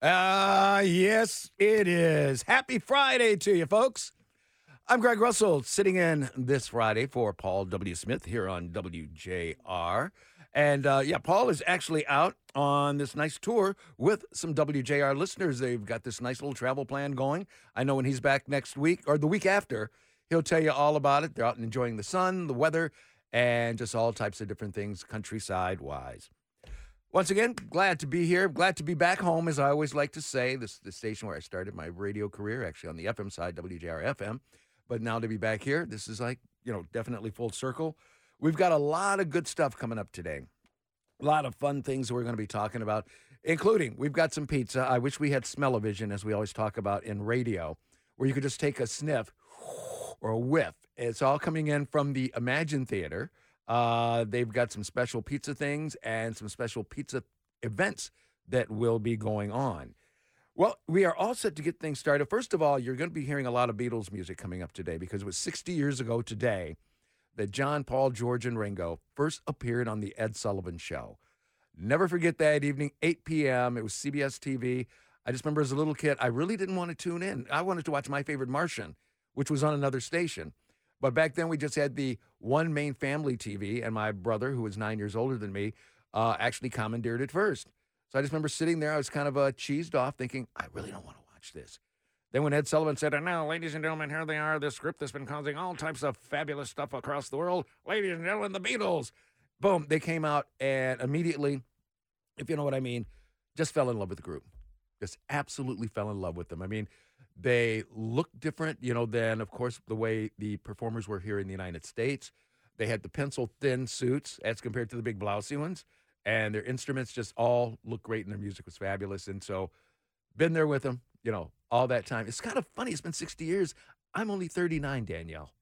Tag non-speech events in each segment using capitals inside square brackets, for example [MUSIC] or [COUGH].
Ah, yes, it is. Happy Friday to you, folks. I'm Greg Russell, sitting in this Friday for Paul W. Smith here on WJR. And uh, yeah, Paul is actually out on this nice tour with some WJR listeners. They've got this nice little travel plan going. I know when he's back next week or the week after, he'll tell you all about it. They're out enjoying the sun, the weather, and just all types of different things countryside wise. Once again, glad to be here. Glad to be back home, as I always like to say. This is the station where I started my radio career, actually on the FM side, WJR FM. But now to be back here, this is like, you know, definitely full circle. We've got a lot of good stuff coming up today. A lot of fun things we're going to be talking about, including we've got some pizza. I wish we had smell-o-vision, as we always talk about in radio, where you could just take a sniff or a whiff. It's all coming in from the Imagine Theater. Uh, they've got some special pizza things and some special pizza events that will be going on. Well, we are all set to get things started. First of all, you're going to be hearing a lot of Beatles music coming up today because it was 60 years ago today that John, Paul, George, and Ringo first appeared on The Ed Sullivan Show. Never forget that evening, 8 p.m. It was CBS TV. I just remember as a little kid, I really didn't want to tune in. I wanted to watch My Favorite Martian, which was on another station. But back then, we just had the one main family TV, and my brother, who was nine years older than me, uh, actually commandeered it first. So I just remember sitting there, I was kind of uh, cheesed off, thinking, I really don't want to watch this. Then when Ed Sullivan said, and now, ladies and gentlemen, here they are, this script that's been causing all types of fabulous stuff across the world. Ladies and gentlemen, the Beatles. Boom, they came out and immediately, if you know what I mean, just fell in love with the group. Just absolutely fell in love with them. I mean, they look different, you know, than, of course, the way the performers were here in the United States. They had the pencil thin suits as compared to the big blousy ones, and their instruments just all look great, and their music was fabulous. And so, been there with them, you know, all that time. It's kind of funny. It's been 60 years. I'm only 39, Danielle.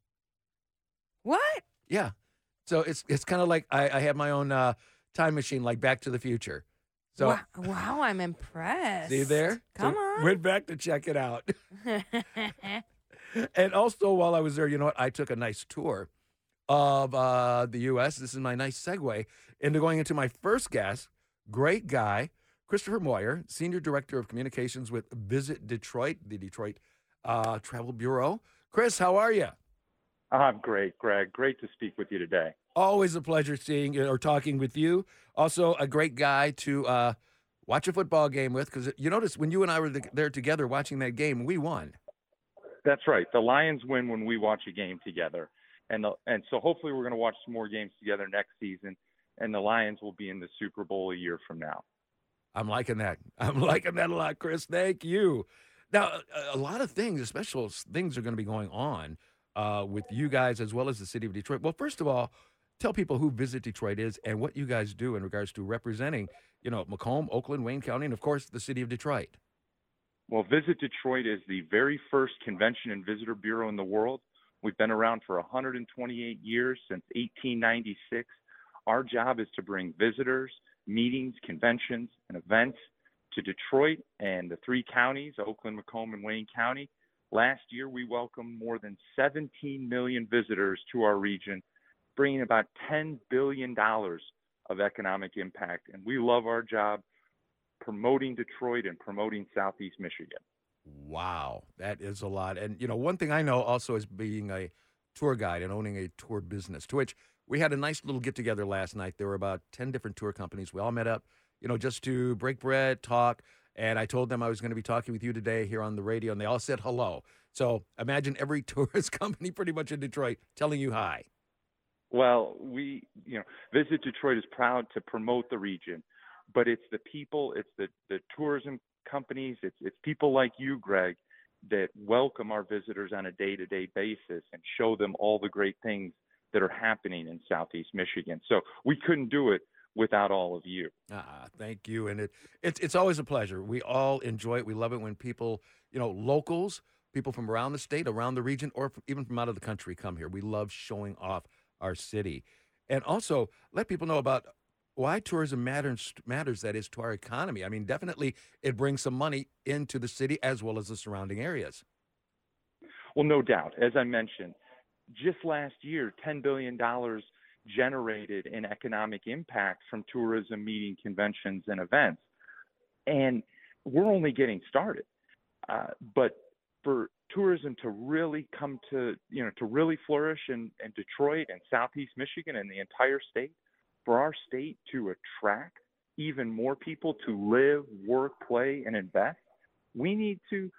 What? Yeah. So it's it's kind of like I, I have my own uh, time machine, like Back to the Future. So wow, wow, I'm impressed. see there? Come So on. Went back to check it out. [LAUGHS] and also, while I was there, you know what? I took a nice tour of uh, the U.S. This is my nice segue into going into my first guest. Great guy, Christopher Moyer, Senior Director of Communications with Visit Detroit, the Detroit uh, Travel Bureau. Chris, how are you? I'm great, Greg. Great to speak with you today. Always a pleasure seeing or talking with you. Also, a great guy to uh, watch a football game with because you notice when you and I were th- there together watching that game, we won. That's right. The Lions win when we watch a game together, and the, and so hopefully we're going to watch some more games together next season, and the Lions will be in the Super Bowl a year from now. I'm liking that. [LAUGHS] I'm liking that a lot, Chris. Thank you. Now, a, a lot of things, special s- things, are going to be going on uh, with you guys as well as the city of Detroit. Well, first of all, tell people who Visit Detroit is and what you guys do in regards to representing, you know, Macomb, Oakland, Wayne County, and of course the city of Detroit. Well, Visit Detroit is the very first convention and visitor bureau in the world. We've been around for 128 years since 1896. Our job is to bring visitors, meetings, conventions, and events to Detroit and the three counties, Oakland, Macomb, and Wayne County. Last year, we welcomed more than 17 million visitors to our region, bringing about $10 billion of economic impact. And we love our job promoting Detroit and promoting Southeast Michigan. Wow, that is a lot. And you know, one thing I know also is being a tour guide and owning a tour business. To which we had a nice little get together last night. There were about ten different tour companies. We all met up, you know, just to break bread, talk. And I told them I was going to be talking with you today here on the radio, and they all said hello. So imagine every [LAUGHS] tourist company pretty much in Detroit telling you hi. Well, we, you know, Visit Detroit is proud to promote the region, but it's the people, it's the, the tourism companies, it's it's people like you, Greg, that welcome our visitors on a day-to-day basis and show them all the great things that are happening in Southeast Michigan. So we couldn't do it without all of you. Ah, thank you. And it, it's it's always a pleasure. We all enjoy it. We love it when people, you know, locals, people from around the state, around the region, or from, even from out of the country come here. We love showing off our city, and also let people know about why tourism matters matters. That is to our economy. I mean, definitely it brings some money into the city as well as the surrounding areas. Well, no doubt. As I mentioned, just last year, $10 billion generated in economic impact from tourism, meeting, conventions, and events. And we're only getting started. Uh, but for tourism to really come to, you know, to really flourish in, in Detroit and Southeast Michigan and the entire state, for our state to attract even more people to live, work, play, and invest, we need to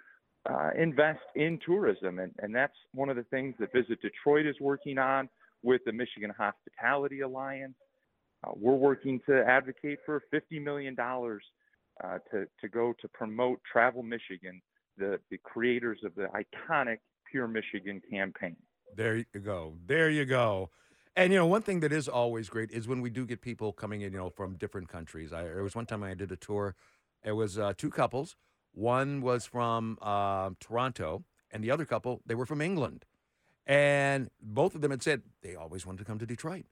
uh, invest in tourism. And, and that's one of the things that Visit Detroit is working on with the Michigan Hospitality Alliance. Uh, we're working to advocate for $50 million uh, to, to go to promote Travel Michigan, the, the creators of the iconic Pure Michigan campaign. There you go. There you go. And you know, one thing that is always great is when we do get people coming in, you know, from different countries. I, there was one time I did a tour. It was uh, two couples. One was from uh, Toronto, and the other couple they were from England. And both of them had said they always wanted to come to Detroit,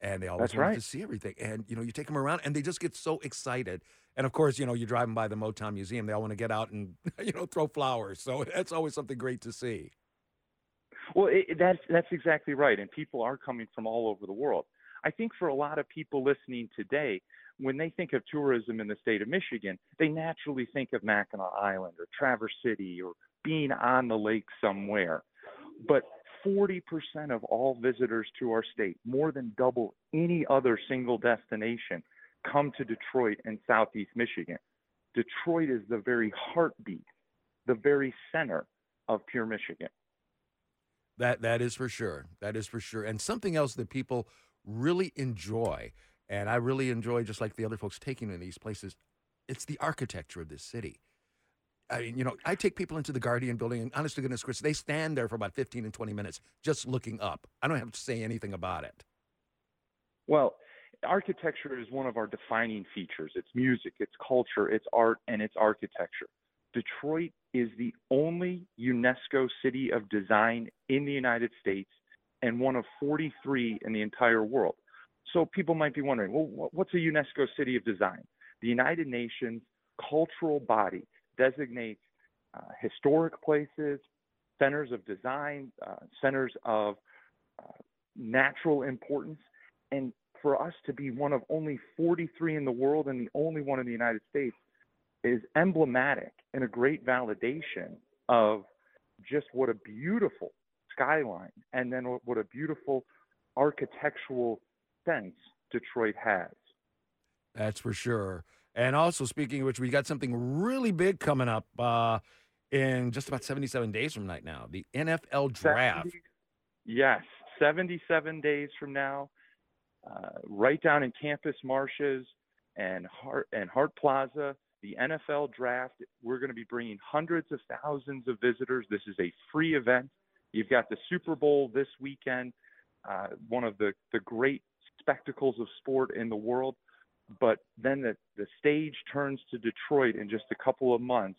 and they always That's wanted right. to see everything. And you know, you take them around, and they just get so excited. And of course, you know, you're driving by the Motown Museum, they all want to get out and [LAUGHS] you know throw flowers. So that's always something great to see. Well, it, that's that's exactly right, and people are coming from all over the world. I think for a lot of people listening today, when they think of tourism in the state of Michigan, they naturally think of Mackinac Island or Traverse City or being on the lake somewhere. But 40% of all visitors to our state, more than double any other single destination, come to Detroit and Southeast Michigan. Detroit is the very heartbeat, the very center of pure Michigan. That that is for sure. That is for sure. And something else that people really enjoy, and I really enjoy, just like the other folks taking in these places, it's the architecture of this city. I mean, you know, I take people into the Guardian building, and honest to goodness, Chris, they stand there for about 15 and 20 minutes just looking up. I don't have to say anything about it. Well, architecture is one of our defining features. It's music, it's culture, it's art, and it's architecture. Detroit is the only UNESCO City of Design in the United States and one of 43 in the entire world. So people might be wondering, well, what's a UNESCO City of Design? The United Nations cultural body designates uh, historic places, centers of design, uh, centers of uh, natural importance, and for us to be one of only 43 in the world and the only one in the United States is emblematic and a great validation of just what a beautiful skyline and then what a beautiful architectural sense Detroit has. That's for sure. And also, speaking of which, we got something really big coming up uh, in just about 77 days from right now the NFL draft. 70 yes, 77 days from now, uh, right down in Campus Martius and Hart and Hart Plaza, the NFL draft. We're going to be bringing hundreds of thousands of visitors. This is a free event. You've got the Super Bowl this weekend, uh, one of the, the great spectacles of sport in the world. But then the, the stage turns to Detroit in just a couple of months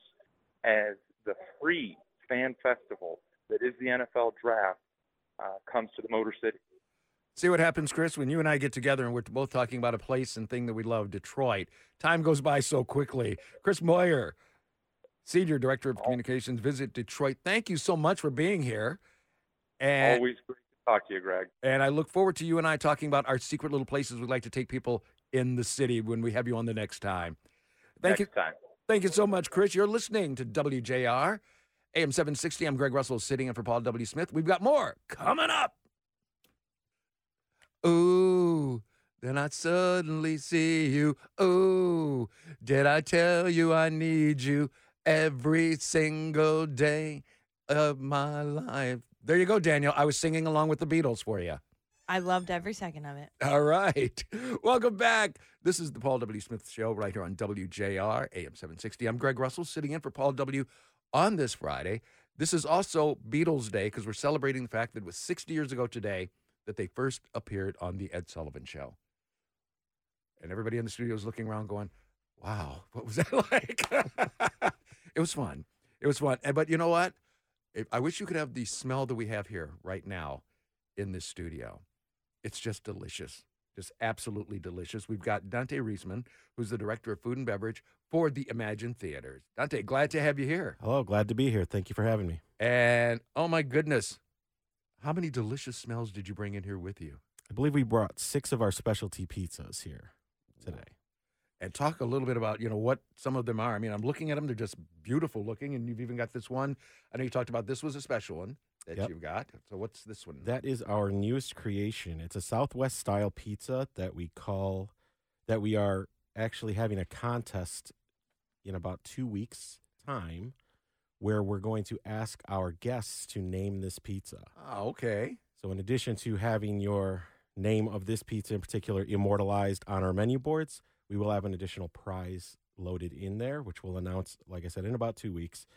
as the free fan festival that is the NFL draft uh, comes to the Motor City. See what happens, Chris, when you and I get together and we're both talking about a place and thing that we love, Detroit. Time goes by so quickly. Chris Moyer, Senior Director of Communications, Visit Detroit. Thank you so much for being here. And, Always great to talk to you, Greg. and I look forward to you and I talking about our secret little places we'd like to take people in the city when we have you on the next time. Thank Next you. time. Thank you so much, Chris. You're listening to WJR, AM 760. I'm Greg Russell, sitting in for Paul W. Smith. We've got more coming up. Ooh, then I suddenly see you. Ooh, did I tell you I need you every single day of my life? There you go, Daniel. I was singing along with the Beatles for you. I loved every second of it. All right. [LAUGHS] Welcome back. This is the Paul W. Smith Show right here on WJR, AM 760. I'm Greg Russell, sitting in for Paul W. on this Friday. This is also Beatles Day because we're celebrating the fact that it was 60 years ago today that they first appeared on The Ed Sullivan Show. And everybody in the studio is looking around going, wow, what was [LAUGHS] that like? [LAUGHS] it was fun. It was fun. But you know what? I wish you could have the smell that we have here right now in this studio. It's just delicious. Just absolutely delicious. We've got Dante Reisman, who's the director of food and beverage for the Imagine Theaters. Dante, glad to have you here. Hello, glad to be here. Thank you for having me. And oh my goodness, how many delicious smells did you bring in here with you? I believe we brought six of our specialty pizzas here today. and talk a little bit about you know what some of them are. I mean, I'm looking at them; they're just beautiful looking, and you've even got this one. I know you talked about this was a special one that Yep. you've got. So what's this one? That is our newest creation. It's a Southwest style pizza that we call that we are actually having a contest in about two weeks' time, where we're going to ask our guests to name this pizza. oh, okay. So, in addition to having your name of this pizza in particular immortalized on our menu boards, we will have an additional prize loaded in there, which we'll announce, like I said, in about two weeks.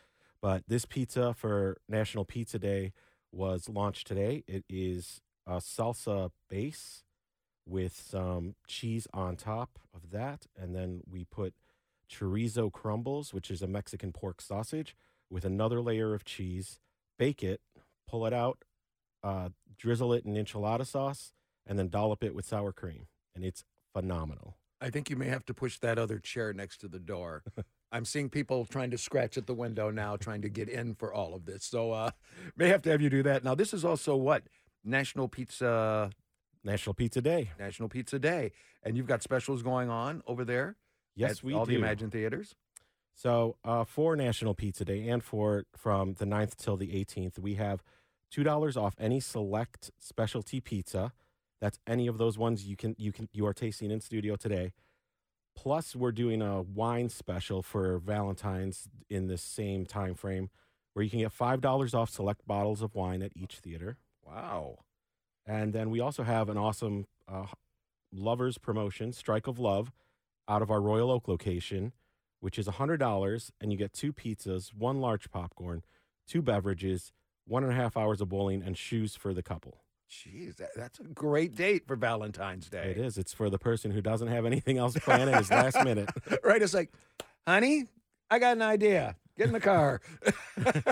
But this pizza for National Pizza Day was launched today. It is a salsa base with some cheese on top of that. And then we put chorizo crumbles, which is a Mexican pork sausage, with another layer of cheese. Bake it, pull it out, uh, drizzle it in enchilada sauce, and then dollop it with sour cream. And it's phenomenal. I think you may have to push that other chair next to the door. [LAUGHS] I'm seeing people trying to scratch at the window now, trying to get in for all of this. So uh, [LAUGHS] may have to have you do that. Now, this is also what National Pizza National Pizza Day. National Pizza Day, and you've got specials going on over there. Yes, we all do. the Imagine theaters. So uh, for National Pizza Day and for from the 9th till the 18th, we have two dollars off any select specialty pizza. That's any of those ones you can you can you are tasting in studio today. Plus, we're doing a wine special for Valentine's in the same time frame, where you can get five dollars off select bottles of wine at each theater. Wow. And then we also have an awesome uh, lovers promotion, Strike of Love, out of our Royal Oak location, which is $100. And you get two pizzas, one large popcorn, two beverages, one and a half hours of bowling, and shoes for the couple. Jeez, that, that's a great date for Valentine's Day. It is. It's for the person who doesn't have anything else planned and is last minute. [LAUGHS] right? It's like, honey, I got an idea. Get in the car. [LAUGHS]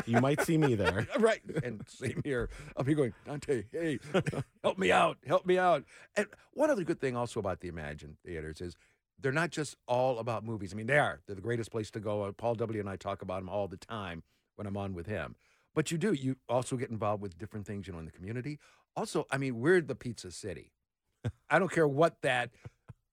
You might see me there. [LAUGHS] right. And same here. I'll be going, Dante, hey, help me out. Help me out. And one other good thing also about the Imagine theaters is they're not just all about movies. I mean, they are. They're the greatest place to go. Paul W. and I talk about them all the time when I'm on with him. But you do. You also get involved with different things, you know, in the community. Also, I mean, we're the pizza city. I don't care what that,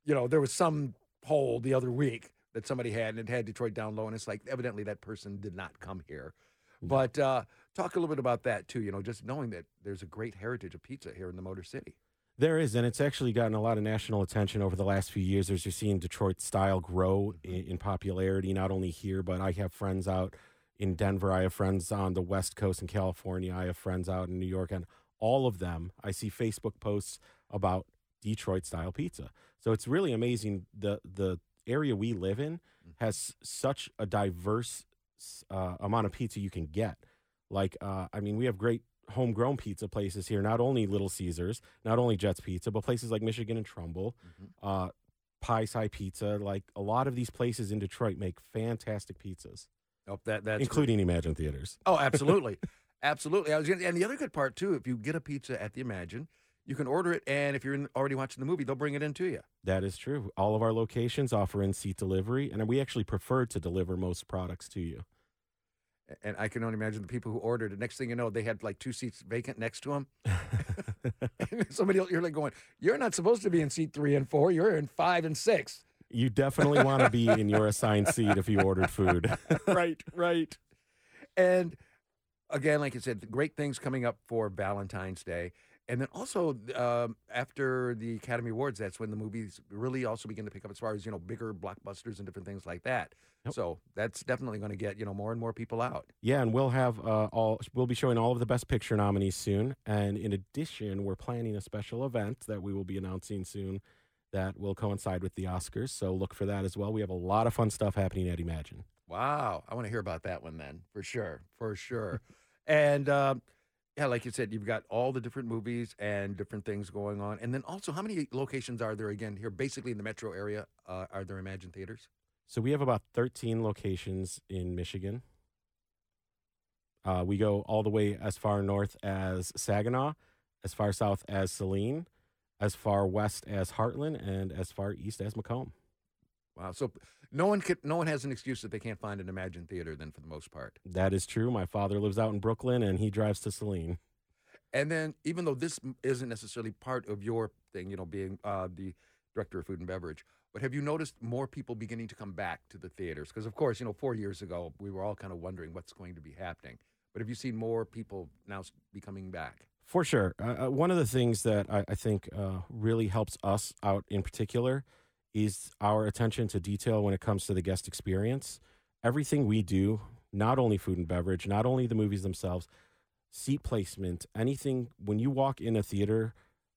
you know, there was some poll the other week that somebody had and it had Detroit down low. And it's like, evidently that person did not come here. But uh, talk a little bit about that too, you know, just knowing that there's a great heritage of pizza here in the Motor City. There is, and it's actually gotten a lot of national attention over the last few years as you're seeing Detroit style grow in, in popularity, not only here, but I have friends out in Denver. I have friends on the West Coast in California. I have friends out in New York, and all of them, I see Facebook posts about Detroit style pizza. So it's really amazing. The the area we live in has such a diverse uh, amount of pizza you can get. Like, uh, I mean, we have great homegrown pizza places here. Not only Little Caesars, not only Jets Pizza, but places like Michigan and Trumbull, uh, Pie Sci Pizza. Like a lot of these places in Detroit make fantastic pizzas, Oh, that that's including Imagine Theaters. Oh, absolutely, [LAUGHS] absolutely. I was gonna, and the other good part too, if you get a pizza at the Imagine, you can order it, and if you're in, already watching the movie, they'll bring it in to you. That is true. All of our locations offer in seat delivery, and we actually prefer to deliver most products to you. And I can only imagine the people who ordered it. Next thing you know, they had like two seats vacant next to them. [LAUGHS] [LAUGHS] and somebody else, you're like going, "You're not supposed to be in seat three and four. You're in five and six. You definitely want to be in your assigned seat if you ordered food. [LAUGHS] right, right. And again, like I said, great things coming up for Valentine's Day. And then also um, after the Academy Awards, that's when the movies really also begin to pick up as far as you know bigger blockbusters and different things like that. Yep. So that's definitely going to get you know more and more people out. Yeah, and we'll have uh, all. We'll be showing all of the Best Picture nominees soon, and in addition, we're planning a special event that we will be announcing soon that will coincide with the Oscars. So look for that as well. We have a lot of fun stuff happening at Imagine. Wow, I want to hear about that one then for sure, for sure. [LAUGHS] and um, yeah, like you said, you've got all the different movies and different things going on. And then also, how many locations are there again here? Basically, in the metro area, uh, are there Imagine theaters? So we have about 13 locations in Michigan. Uh, we go all the way as far north as Saginaw, as far south as Saline, as far west as Heartland, and as far east as Macomb. Wow. So no one could, no one has an excuse that they can't find an Imagine theater. Then, for the most part. That is true. My father lives out in Brooklyn, and he drives to Saline. And then, even though this isn't necessarily part of your thing, you know, being uh, the director of food and beverage, But have you noticed more people beginning to come back to the theaters? Because of course, you know, four years ago we were all kind of wondering what's going to be happening. But have you seen more people now be coming back? For sure. Uh, uh, one of the things that I, I think uh, really helps us out in particular is our attention to detail when it comes to the guest experience. Everything we do, not only food and beverage, not only the movies themselves, seat placement, anything, when you walk in a theater,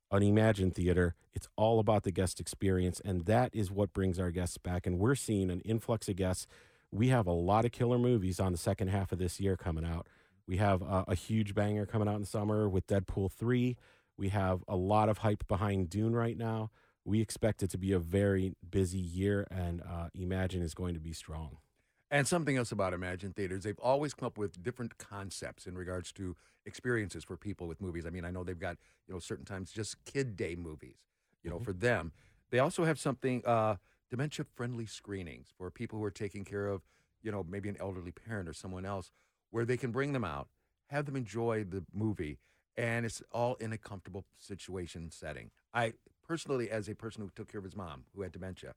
an Imagine theater, it's all about the guest experience. And that is what brings our guests back. And we're seeing an influx of guests. We have a lot of killer movies on the second half of this year coming out. We have a, a huge banger coming out in the summer with Deadpool 3. We have a lot of hype behind Dune right now. We expect it to be a very busy year, and uh, Imagine is going to be strong. And something else about Imagine Theaters, they've always come up with different concepts in regards to experiences for people with movies. I mean, I know they've got, you know, certain times just kid day movies, you know, Mhm. for them. They also have something, uh, dementia friendly screenings for people who are taking care of, you know, maybe an elderly parent or someone else, where they can bring them out, have them enjoy the movie, and it's all in a comfortable situation setting. I personally, as a person who took care of his mom who had dementia,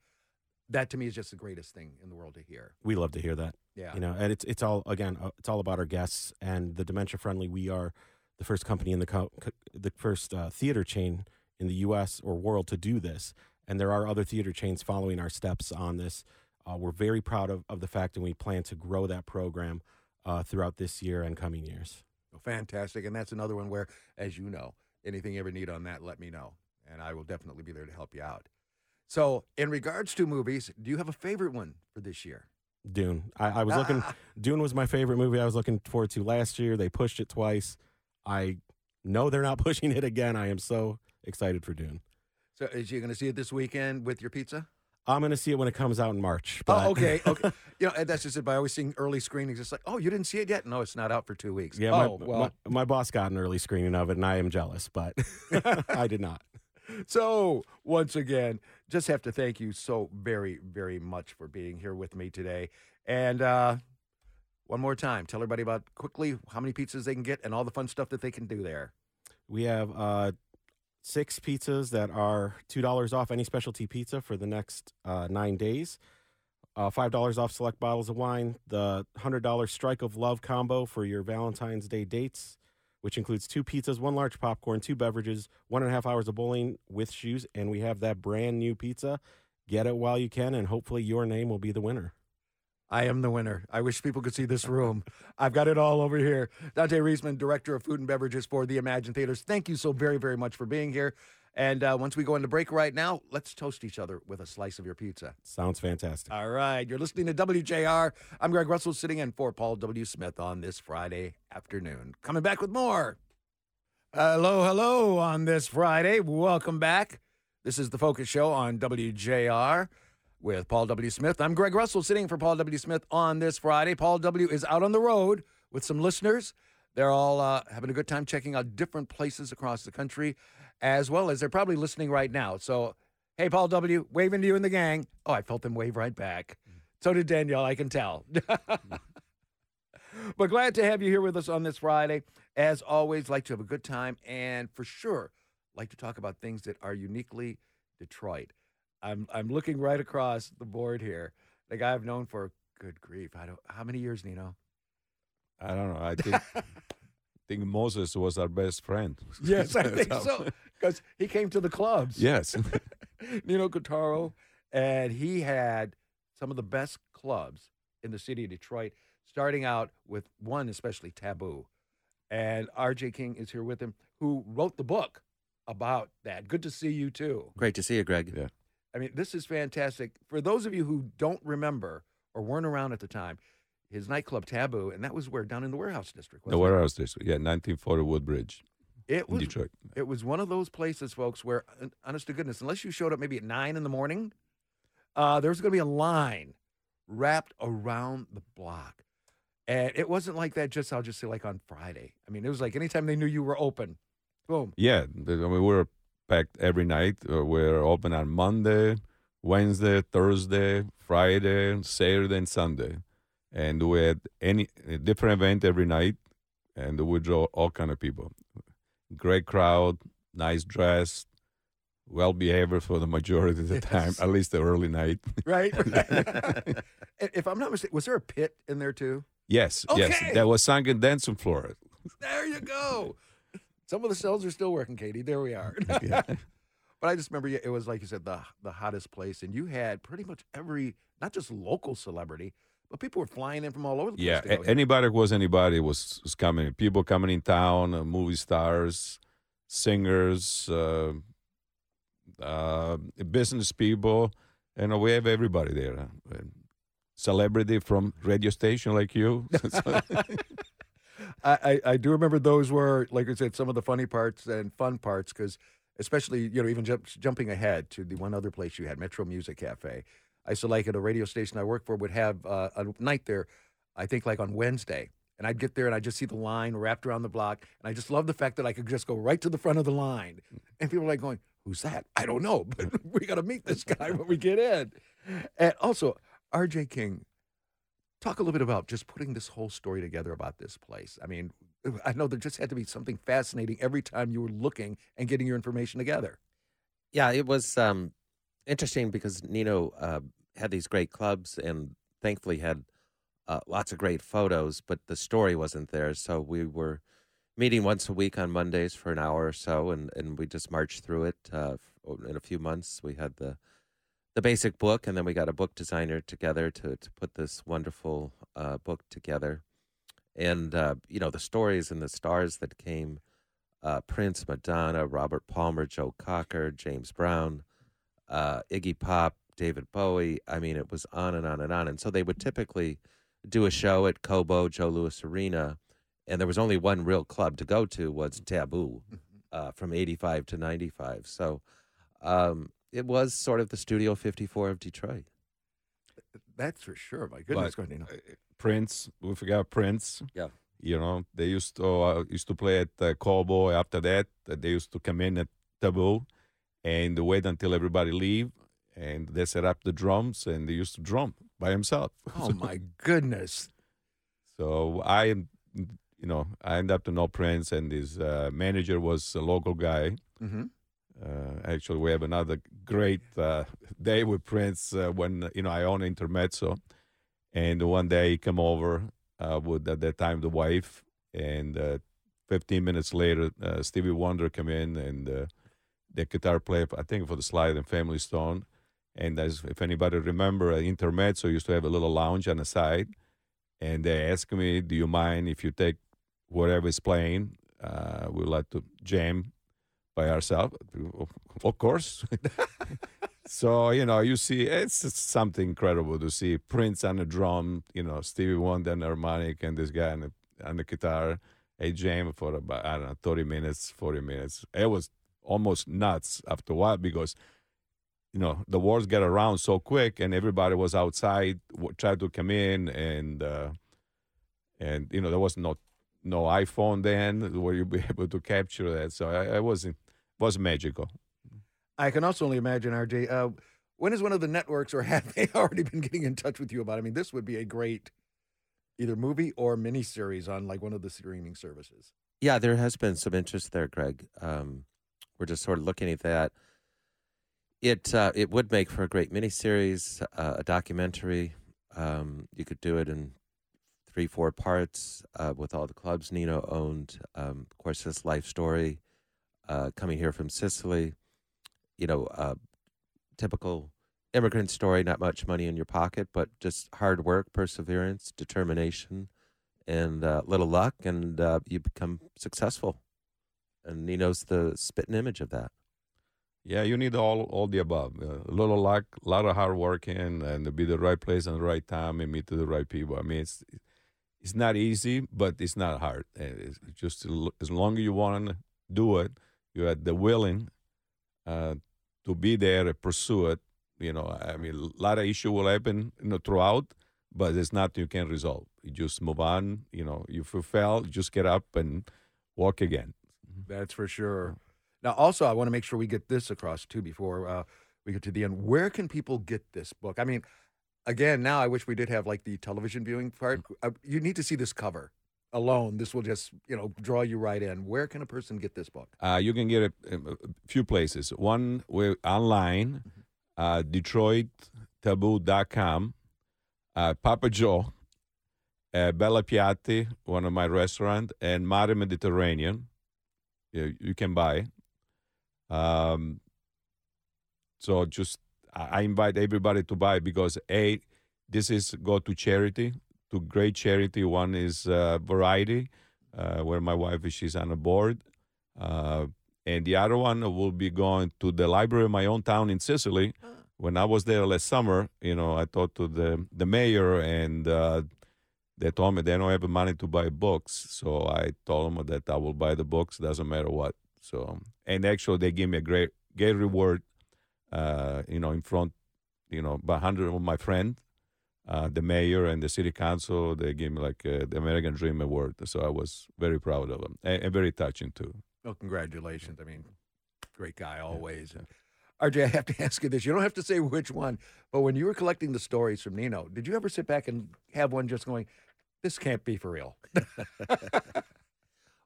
that to me is just the greatest thing in the world to hear. We love to hear that. Yeah. You know, and it's it's all again, uh, it's all about our guests and the dementia friendly. We are the first company in the co- co- the first uh, theater chain in the U.S. or world to do this, and there are other theater chains following our steps on this. Uh, we're very proud of, of the fact, and we plan to grow that program uh, throughout this year and coming years. Fantastic. And that's another one where, as you know, anything you ever need on that, let me know. And I will definitely be there to help you out. So, in regards to movies, do you have a favorite one for this year? Dune. I, I was looking. [LAUGHS] Dune was my favorite movie. I was looking forward to last year. They pushed it twice. I know they're not [LAUGHS] pushing it again. I am so excited for Dune. So, is you going to see it this weekend with your pizza? I'm going to see it when it comes out in March. But Oh, okay. [LAUGHS] Okay. you know, and that's just it. By always seeing early screenings, it's like, oh, you didn't see it yet? No, it's not out for two weeks. yeah, my, oh, well. my, my boss got an early screening of it, and I am jealous, but [LAUGHS] I did not. [LAUGHS] So, once again, just have to thank you so very, very much for being here with me today. And uh, one more time, tell everybody about quickly how many pizzas they can get and all the fun stuff that they can do there. We have uh, six pizzas that are two dollars off any specialty pizza for the next uh, nine days. Uh, Five dollars off select bottles of wine. The hundred dollar strike of love combo for your Valentine's Day dates, which includes two pizzas, one large popcorn, two beverages, one and a half hours of bowling with shoes, and we have that brand new pizza. Get it while you can, and hopefully your name will be the winner. I am the winner. I wish people could see this room. I've got it all over here. Dante Reisman, Director of Food and Beverages for the Imagine Theaters. Thank you so very, very much for being here. And uh, once we go into break right now, let's toast each other with a slice of your pizza. Sounds fantastic. All right. You're listening to WJR. I'm Greg Russell sitting in for Paul W. Smith on this Friday afternoon. Coming back with more. Hello, hello on this Friday. Welcome back. This is the Focus Show on WJR with Paul W. Smith. I'm Greg Russell sitting for Paul W. Smith on this Friday. Paul W. is out on the road with some listeners. They're all uh, having a good time checking out different places across the country, as well as they're probably listening right now. So, hey, Paul W., waving to you and the gang. Oh, I felt them wave right back. So did Danielle, I can tell. [LAUGHS] but glad to have you here with us on this Friday. As always, like to have a good time and for sure like to talk about things that are uniquely Detroit. I'm I'm looking right across the board here. The guy I've known for good grief. I don't how many years, Nino? I don't know. I [LAUGHS] think think Moses was our best friend. [LAUGHS] Yes, I think so. Because he came to the clubs. Yes. [LAUGHS] Nino Cutraro, and he had some of the best clubs in the city of Detroit, starting out with one especially Taboo. And RJ King is here with him, who wrote the book about that. Good to see you too. Great to see you, Greg. Yeah. I mean, this is fantastic. For those of you who don't remember or weren't around at the time, his nightclub Taboo, and that was where down in the warehouse district. the wasn't it? warehouse district. Yeah, 1940 Woodbridge It in was Detroit. It was one of those places, folks, where, honest to goodness, unless you showed up maybe at nine in the morning, uh, there was going to be a line wrapped around the block. And it wasn't like that just, I'll just say, like on Friday. I mean, it was like anytime they knew you were open, boom. Yeah, I mean, we were packed every night. Uh, we're open on Monday, Wednesday, Thursday, Friday, Saturday, and Sunday, and we had any a different event every night, and we draw all kind of people. Great crowd, nice dress, well behaved for the majority of the time, at least the early night. right? [LAUGHS] [LAUGHS] And if I'm not mistaken, was there a pit in there too? yes, Okay. yes, there was sunken dancing floor. There you go. Some of the cells are still working, Katie. There we are. [LAUGHS] Yeah. [LAUGHS] But I just remember it was like you said, the the hottest place, and you had pretty much every, not just local celebrity, but people were flying in from all over the place. Yeah, to go here. anybody who was anybody was, was coming. People coming in town, uh, movie stars, singers, uh, uh, business people, and we have everybody there. Uh, celebrity from radio station like you. [LAUGHS] I, I, do remember those were, like I said, some of the funny parts and fun parts because, especially, you know, even jump, jumping ahead to the one other place you had, Metro Music Cafe. I used to like at a radio station I worked for would have uh, a night there, I think like on Wednesday. And I'd get there and I'd just see the line wrapped around the block. And I just love the fact that I could just go right to the front of the line. And people are like going, Who's that? I don't know, [LAUGHS] but we got to meet this guy when we get in. And also, RJ King, talk a little bit about just putting this whole story together about this place. I mean, [LAUGHS] I know there just had to be something fascinating every time you were looking and getting your information together. Yeah, it was um, interesting because Nino uh, had these great clubs and thankfully had uh, lots of great photos, but the story wasn't there. So we were meeting once a week on Mondays for an hour or so, and, and we just marched through it. Uh, in a few months, we had the the basic book, and then we got a book designer together to to put this wonderful uh, book together. And uh, you know the stories and the stars that came uh, Prince, Madonna, Robert Palmer, Joe Cocker, James Brown, uh, Iggy Pop, David Bowie. I mean, it was on and on and on. And so they would typically do a show at Cobo, Joe Louis Arena, and there was only one real club to go to was Taboo uh, from 85 to 95. So um, it was sort of the Studio 54 of Detroit. That's for sure. My goodness, But, Nino. uh, Prince, we forgot Prince. Yeah. You know, they used to uh, used to play at uh, Cobo. After that, uh, they used to come in at Taboo and wait until everybody leave, and they set up the drums, and they used to drum by himself. [LAUGHS] Oh my goodness. So I, am, you know, I ended up to know Prince, and his uh, manager was a local guy. hmm Uh, actually, we have another great uh, day with Prince uh, when you know I own Intermezzo, and one day he come over uh, with at that time the wife, and uh, 15 minutes later uh, Stevie Wonder come in and uh, the guitar player I think for the Sly and Family Stone, and as if anybody remember uh, Intermezzo used to have a little lounge on the side, and they asked me, "Do you mind if you take whatever is playing? Uh, we like to jam." By ourselves. Of course. [LAUGHS] so, you know, you see, it's something incredible to see Prince on the drum, you know, Stevie Wonder on the harmonic, and this guy on the, on the guitar, a jam for about, I don't know, 30 minutes, 40 minutes. It was almost nuts after a while because, you know, the words get around so quick and everybody was outside, tried to come in and, uh, and, you know, there was no no iPhone then where you'd be [LAUGHS] able to capture that. So I, I was was magical. I can also only imagine, RJ, uh, when is one of the networks or [LAUGHS] have they already been getting in touch with you about? I mean, this would be a great either movie or miniseries on like one of the streaming services. Yeah, there has been some interest there, Greg. Um, we're just sort of looking at that. It uh, it would make for a great miniseries, uh, a documentary. Um, you could do it in three, four parts uh, with all the clubs Nino owned. Um, of course, his life story, uh, coming here from Sicily. You know, uh, typical immigrant story. Not much money in your pocket, but just hard work, perseverance, determination and uh, little luck, and uh, you become successful. And Nino's the spitting image of that. Yeah, you need all all the above. Uh, a little luck, a lot of hard working, and to be the right place and the right time and meet the right people. I mean, it's it's not easy, but it's not hard. It's just as long as you want to do it, you have the willing uh, to be there and pursue it. You know, I mean, a lot of issue will happen you know, throughout, but there's nothing you can resolve. You just move on. You know, if you fail, just get up and walk again. That's for sure. Now, also, I want to make sure we get this across too before uh, we get to the end. Where can people get this book? I mean, again, now I wish we did have like the television viewing part. Uh, you need to see this cover. Alone, this will just you know draw you right in. Where can a person get this book? Uh, you can get it in a few places. One way online, uh, DetroitTaboo.com, uh, Papa Joe, uh, Bella Piatti, one of my restaurant, and Mare Mediterranean. You, you can buy. Um, so just I I invite everybody to buy because a this is go to charity to great charity. One is uh, Variety, uh, where my wife is she's on a board, uh, and the other one will be going to the library of my own town in Sicily. When I was there last summer, you know, I talked to the the mayor and. Uh, they told me they don't have the money to buy books, so I told them that I will buy the books, doesn't matter what. So, and actually, they gave me a great, great reward, uh, you know, in front, you know, by hundred of my friends, uh, the mayor and the city council. They gave me like uh, the American Dream Award, so I was very proud of them and, and very touching too. Oh, congratulations! I mean, great guy always. And RJ, I have to [LAUGHS] ask you this. You don't have to say which one, but when you were collecting the stories from Nino, did you ever sit back and have one just going, "This can't be for real"? [LAUGHS]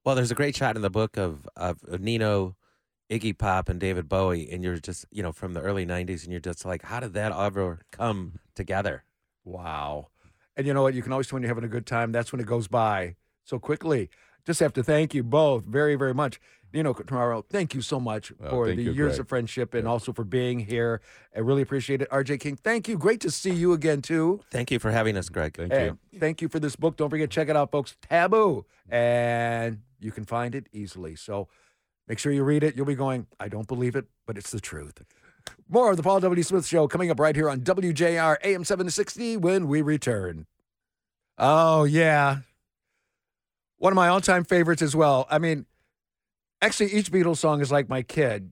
Well, there's a great shot in the book of, of of Nino, Iggy Pop, and David Bowie, and you're just you know from the early '90s, and you're just like, how did that ever come together? Wow. And you know what? You can always tell when you're having a good time. That's when it goes by so quickly. Just have to thank you both very, very much. You know, Tomorrow, thank you so much Well, for thank the you, years Greg. of friendship and also for being here. I really appreciate it. RJ King, thank you. Great to see you again, too. Thank you for having us, Greg. Thank And thank you for this book. Don't forget, check it out, folks. Taboo. And you can find it easily. So make sure you read it. You'll be going, I don't believe it, but it's the truth. More of the Paul W. Smith Show coming up right here on WJR AM 760 when we return. Oh, yeah. One of my all time favorites as well. I mean, actually, each Beatles song is like my kid.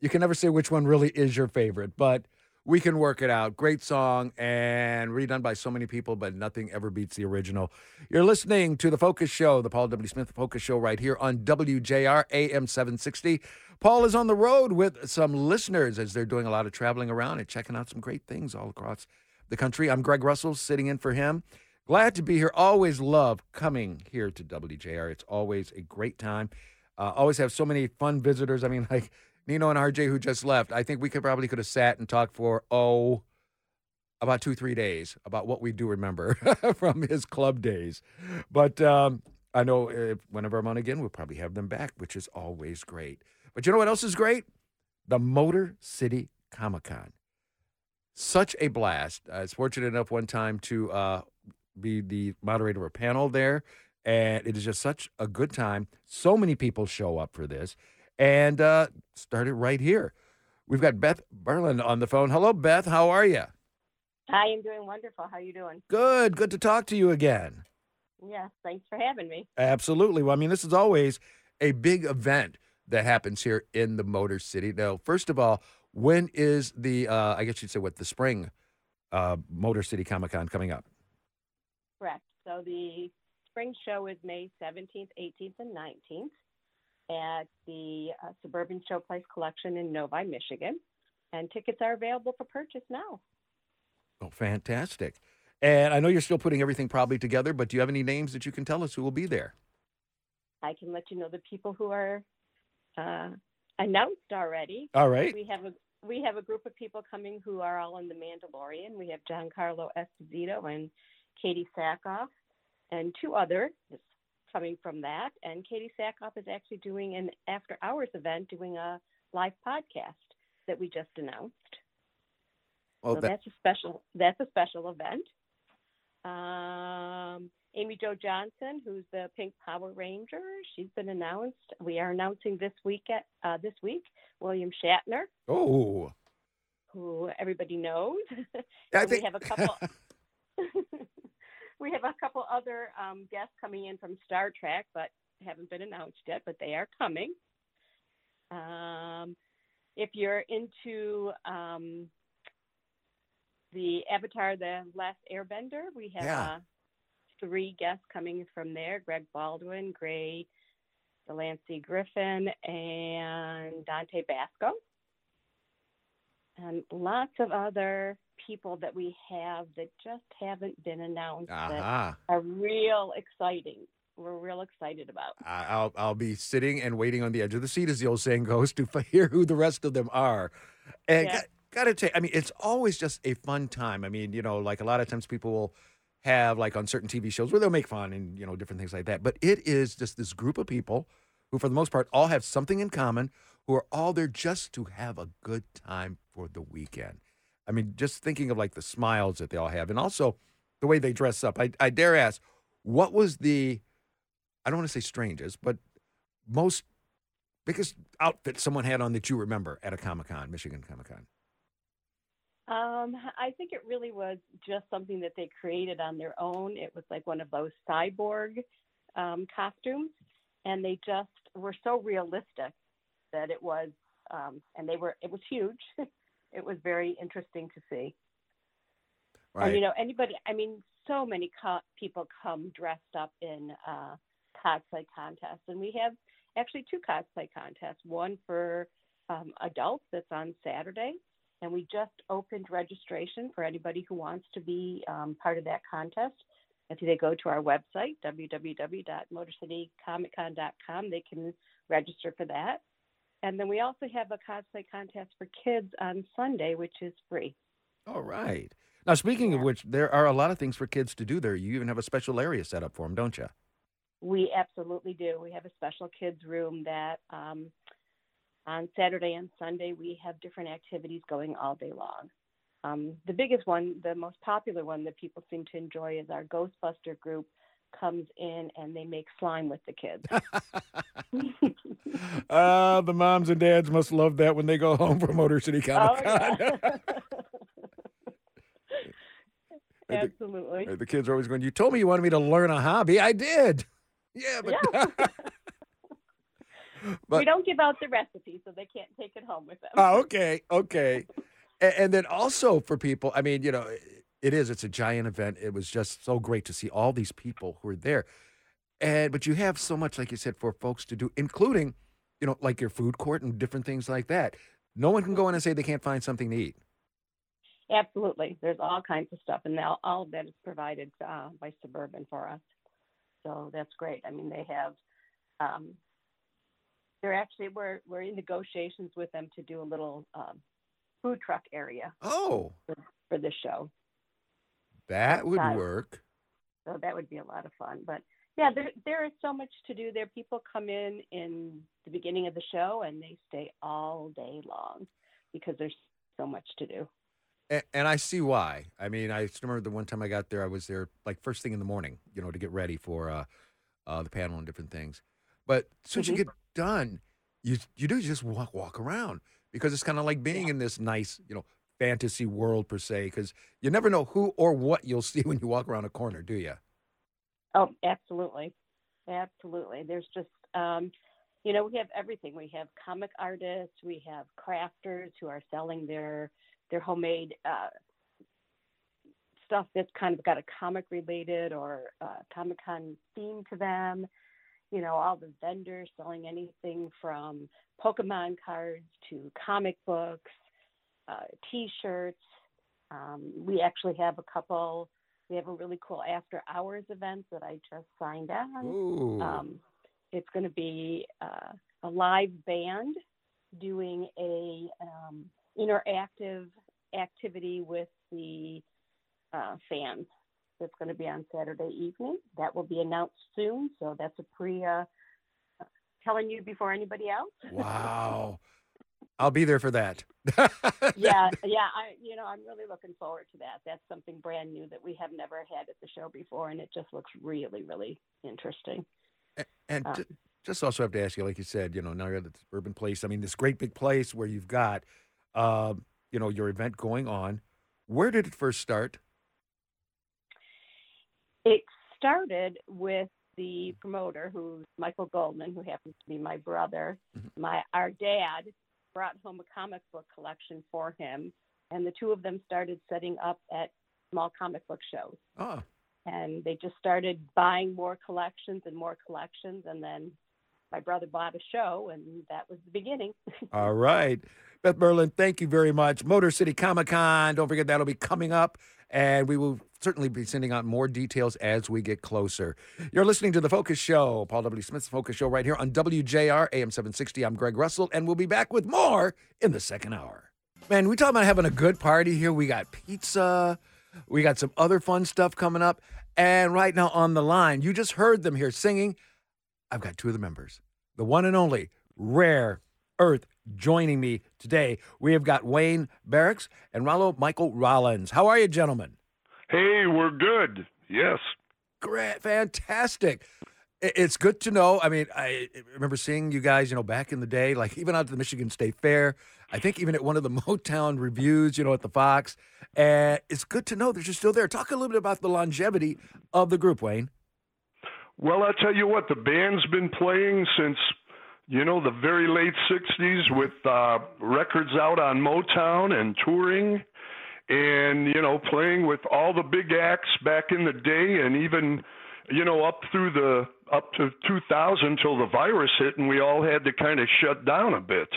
You can never say which one really is your favorite, but we can work it out. Great song and redone by so many people, but nothing ever beats the original. You're listening to the Focus Show, the Paul W. Smith Focus Show, right here on WJR AM 760. Paul is on the road with some listeners as they're doing a lot of traveling around and checking out some great things all across the country. I'm Greg Russell sitting in for him. Glad to be here. Always love coming here to WJR. It's always a great time. Uh, always have so many fun visitors. I mean, [LAUGHS] like Nino and RJ who just left. I think we could probably could have sat and talked for oh about two three days about what we do remember [LAUGHS] from his club days. But um, I know if, whenever I'm on again, we'll probably have them back, which is always great. But you know what else is great? The Motor City Comic Con. Such a blast. I was fortunate enough one time to uh, be the moderator of a panel there. And it is just such a good time. So many people show up for this. And uh, started right here. We've got Beth Berlin on the phone. Hello, Beth. How are you? I am doing wonderful. How are you doing? Good. Good to talk to you again. Yes, thanks for having me. Absolutely. Well, I mean, this is always a big event that happens here in the Motor City. Now, first of all, when is the, uh, I guess you'd say, what, the spring uh, Motor City Comic Con coming up? Correct. So the spring show is May 17th, 18th, and 19th at the uh, Suburban Showplace Collection in Novi, Michigan. And tickets are available for purchase now. Oh, fantastic. And I know you're still putting everything probably together, but do you have any names that you can tell us who will be there? I can let you know the people who are uh, announced already. All right. We have a we have a group of people coming who are all in the Mandalorian. We have Giancarlo Esposito and Katee Sackhoff, and two others coming from that. And Katee Sackhoff is actually doing an after hours event, doing a live podcast that we just announced. Oh, so that, that's a special that's a special event. Um, Amy Jo Johnson, who's the Pink Power Ranger, she's been announced. We are announcing this week at uh, this week William Shatner, oh, who everybody knows. I think we have a couple. [LAUGHS] we have a couple other um, guests coming in from Star Trek, but haven't been announced yet. But they are coming. Um, if you're into um, the Avatar: The Last Airbender, we have Yeah. uh, three guests coming from there: Greg Baldwin, Gray Delancey Griffin, and Dante Basco and lots of other people that we have that just haven't been announced that uh-huh. are real exciting, we're real excited about. I'll I'll be sitting and waiting on the edge of the seat, as the old saying goes, to [LAUGHS] hear who the rest of them are. And Yeah. got, gotta take. I mean, it's always just a fun time. I mean, you know, like a lot of times people will have like on certain TV shows where they'll make fun and you know different things like that. But it is just this group of people who, for the most part, all have something in common. Who are all there just to have a good time for the weekend. I mean, just thinking of like the smiles that they all have, and also the way they dress up. I, I dare ask, what was the I don't want to say strangest, but most biggest outfit someone had on that you remember at a Comic Con, Michigan Comic Con? Um, I think it really was just something that they created on their own. It was like one of those cyborg um, costumes, and they just were so realistic that it was, um, and they were, it was huge. [LAUGHS] it was very interesting to see. Right. And you know, anybody, I mean, so many co- people come dressed up in uh, cosplay contests, and we have actually two cosplay contests. One for um, adults that's on Saturday, and we just opened registration for anybody who wants to be um, part of that contest. If they go to our website www.motorcitycomiccon.com, they can register for that. And then we also have a cosplay contest for kids on Sunday, which is free. All right. Now, speaking of which, there are a lot of things for kids to do there. You even have a special area set up for them, don't you? We absolutely do. We have a special kids room that um, on Saturday and Sunday we have different activities going all day long. Um, the biggest one, the most popular one that people seem to enjoy is our Ghostbuster group comes in and they make slime with the kids. uh, [LAUGHS] the moms and dads must love that when they go home from Motor City Comic Con. Oh, yeah. [LAUGHS] [LAUGHS] Absolutely. the kids are always going, You told me you wanted me to learn a hobby. I did. Yeah, but. Yeah. But- we don't give out the recipe, so they can't take it home with them. Oh, okay, okay. And, and then also for people, I mean, you know, it is. It's a giant event. It was just so great to see all these people who are there. And but you have so much, like you said, for folks to do, including, you know, like your food court and different things like that. No one can go in and say they can't find something to eat. Absolutely. There's all kinds of stuff, and now all of that is provided uh, by Suburban for us. So that's great. I mean, they have, um, they're actually, we're, we're in negotiations with them to do a little um, food truck area Oh, for this show. That would Outside. work. So that would be a lot of fun. But yeah, there, there is so much to do there. People come in in the beginning of the show and they stay all day long because there's so much to do. And, and I see why. I mean, I remember the one time I got there, I was there like first thing in the morning, you know, to get ready for uh, uh, the panel and different things. But as soon as you Mhm. get done, you you do just walk walk around because it's kind of like being in this nice, you know, fantasy world per se. Because you never know who or what you'll see when you walk around a corner, do you? Oh, absolutely. Absolutely. There's just, um, you know, we have everything. We have comic artists, we have crafters who are selling their their homemade uh, stuff that's kind of got a comic related or uh, Comic Con theme to them. You know, all the vendors selling anything from Pokemon cards to comic books, uh, T-shirts. Um, we actually have a couple. We have a really cool after hours event that I just signed on. Um, it's going to be uh, a live band doing a um, interactive activity with the uh, fans. That's going to be on Saturday evening. That will be announced soon. So that's a pre uh, telling you before anybody else. [LAUGHS] wow! I'll be there for that. [LAUGHS] yeah, yeah. I, you know, I'm really looking forward to that. That's something brand new that we have never had at the show before, and it just looks really, really interesting. A- And Uh, ju- just also have to ask you, like you said, you know, now you're at this urban place. I mean, this great big place where you've got, um, you know, your event going on. Where did it first start? It started with the promoter, who's Michael Goldman, who happens to be my brother. Mhm. My our dad brought home a comic book collection for him, and the two of them started setting up at small comic book shows. Oh, And they just started buying more collections and more collections, and then my brother bought a show, and that was the beginning. [LAUGHS] All right. Beth Merlin, thank you very much. Motor City Comic Con, don't forget that'll be coming up, and we will certainly be sending out more details as we get closer. You're listening to The Focus Show, Paul W. Smith's Focus Show, right here on WJR AM 760. I'm Greg Russell, and we'll be back with more in the second hour. Man, we talking about having a good party here. We got pizza, we got some other fun stuff coming up, and right now on the line, you just heard them here singing. I've got two of the members, the one and only Rare Earth joining me today. We have got Wayne Baraks and Rollo Michael Rollins. How are you, gentlemen? Hey, we're good. Yes. Great, fantastic. It's good to know. I mean, I remember seeing you guys, you know, back in the day, like even out to the Michigan State Fair. I think even at one of the [LAUGHS] Motown revues, you know, at the Fox. And it's good to know that you're still there. Talk a little bit about the longevity of the group, Wayne. Well, I tell you what, the band's been playing since, you know, the very late 60s with uh, records out on Motown and touring and, you know, playing with all the big acts back in the day and even, you know, up through the, up to 2000 till the virus hit and we all had to kind of shut down a bit.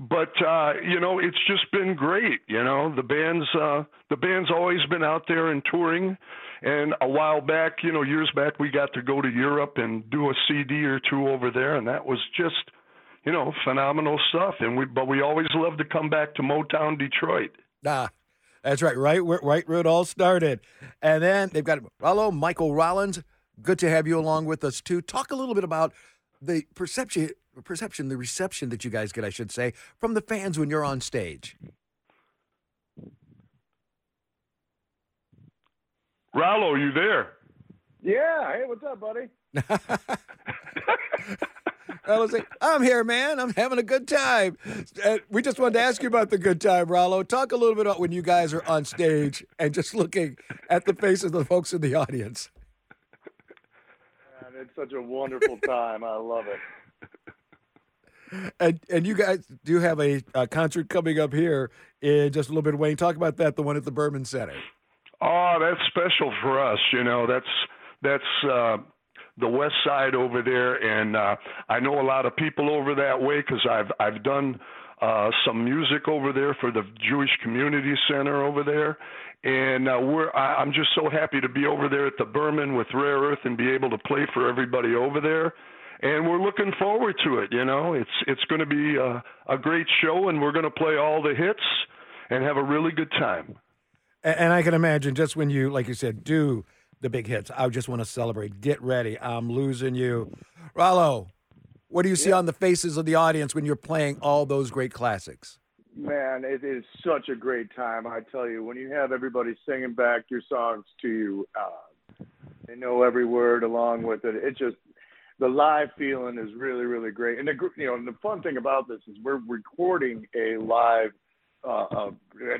But uh, you know, it's just been great. You know, the band's uh, the band's always been out there and touring. And a while back, you know, years back, we got to go to Europe and do a CD or two over there, and that was just, you know, phenomenal stuff. And we, but we always love to come back to Motown, Detroit. Ah, that's right. Right where right where it all started. And then they've got Rollo, Michael Rollins. Good to have you along with us too. Talk a little bit about the perception perception, the reception that you guys get, I should say, from the fans when you're on stage. Rallo, are you there? Yeah. Hey, what's up, buddy? [LAUGHS] Rollo's like, I'm here, man. I'm having a good time. Uh, we just wanted to ask you about the good time, Rallo. Talk a little bit about when you guys are on stage and just looking at the faces of the folks in the audience. Man, it's such a wonderful time. I love it. And and you guys do have a, a concert coming up here in just a little bit. Wayne, talk about that. The one at the Berman Center. Oh, that's special for us. You know, that's that's uh, the West Side over there, and uh, I know a lot of people over that way because I've I've done uh, some music over there for the Jewish Community Center over there, and uh, we're I, I'm just so happy to be over there at the Berman with Rare Earth and be able to play for everybody over there. And we're looking forward to it. You know, it's it's going to be a, a great show, and we're going to play all the hits and have a really good time. And, and I can imagine just when you, like you said, do the big hits. I just want to celebrate. Get ready. I'm losing you, Rollo. What do you see on the faces of the audience when you're playing all those great classics? Man, it is such a great time. I tell you, when you have everybody singing back your songs to you, uh, they know every word along with it. It just the live feeling is really, really great. And the you know, and the fun thing about this is we're recording a live, uh, uh,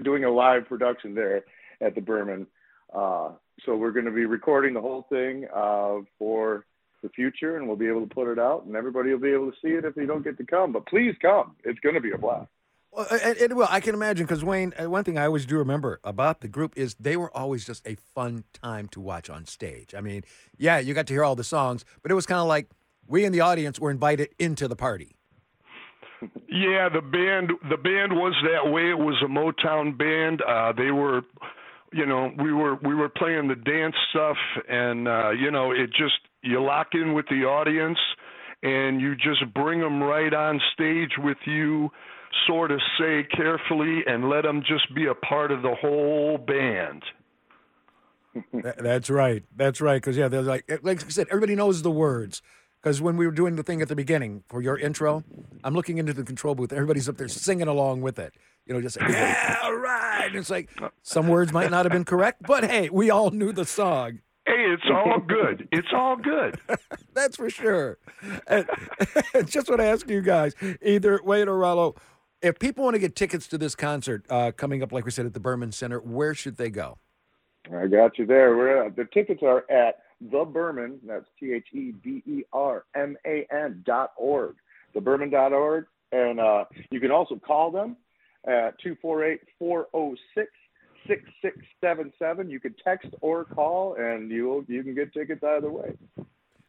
doing a live production there at the Berman. Uh, so we're going to be recording the whole thing uh, for the future, and we'll be able to put it out, and everybody will be able to see it if they don't get to come. But please come; it's going to be a blast. Well, and, and well, I can imagine because Wayne. uh, One thing I always do remember about the group is they were always just a fun time to watch on stage. I mean, yeah, you got to hear all the songs, but it was kind of like we in the audience were invited into the party. Yeah, the band the band was that way. It was a Motown band. Uh they were you know, we were we were playing the dance stuff and uh you know, it just you lock in with the audience and you just bring them right on stage with you sort of say carefully and let them just be a part of the whole band. [LAUGHS] That's right. That's right. Because yeah, they're like eh, like I said, everybody knows the words. Because when we were doing the thing at the beginning for your intro, I'm looking into the control booth. Everybody's up there singing along with it. You know, just like, [LAUGHS] yeah, all right. And it's like some words might not have been correct, but hey, we all knew the song. Hey, it's all good. It's all good. [LAUGHS] That's for sure. And, just want to ask you guys, either Wayne or Rollo, if people want to get tickets to this concert uh, coming up, like we said, at the Berman Center, where should they go? I got you there. We're, the tickets are at the Berman. That's T H E B E R M A N dot org. Theberman dot org, and uh, you can also call them at 248-406-6677. You can text or call, and you you can get tickets either way.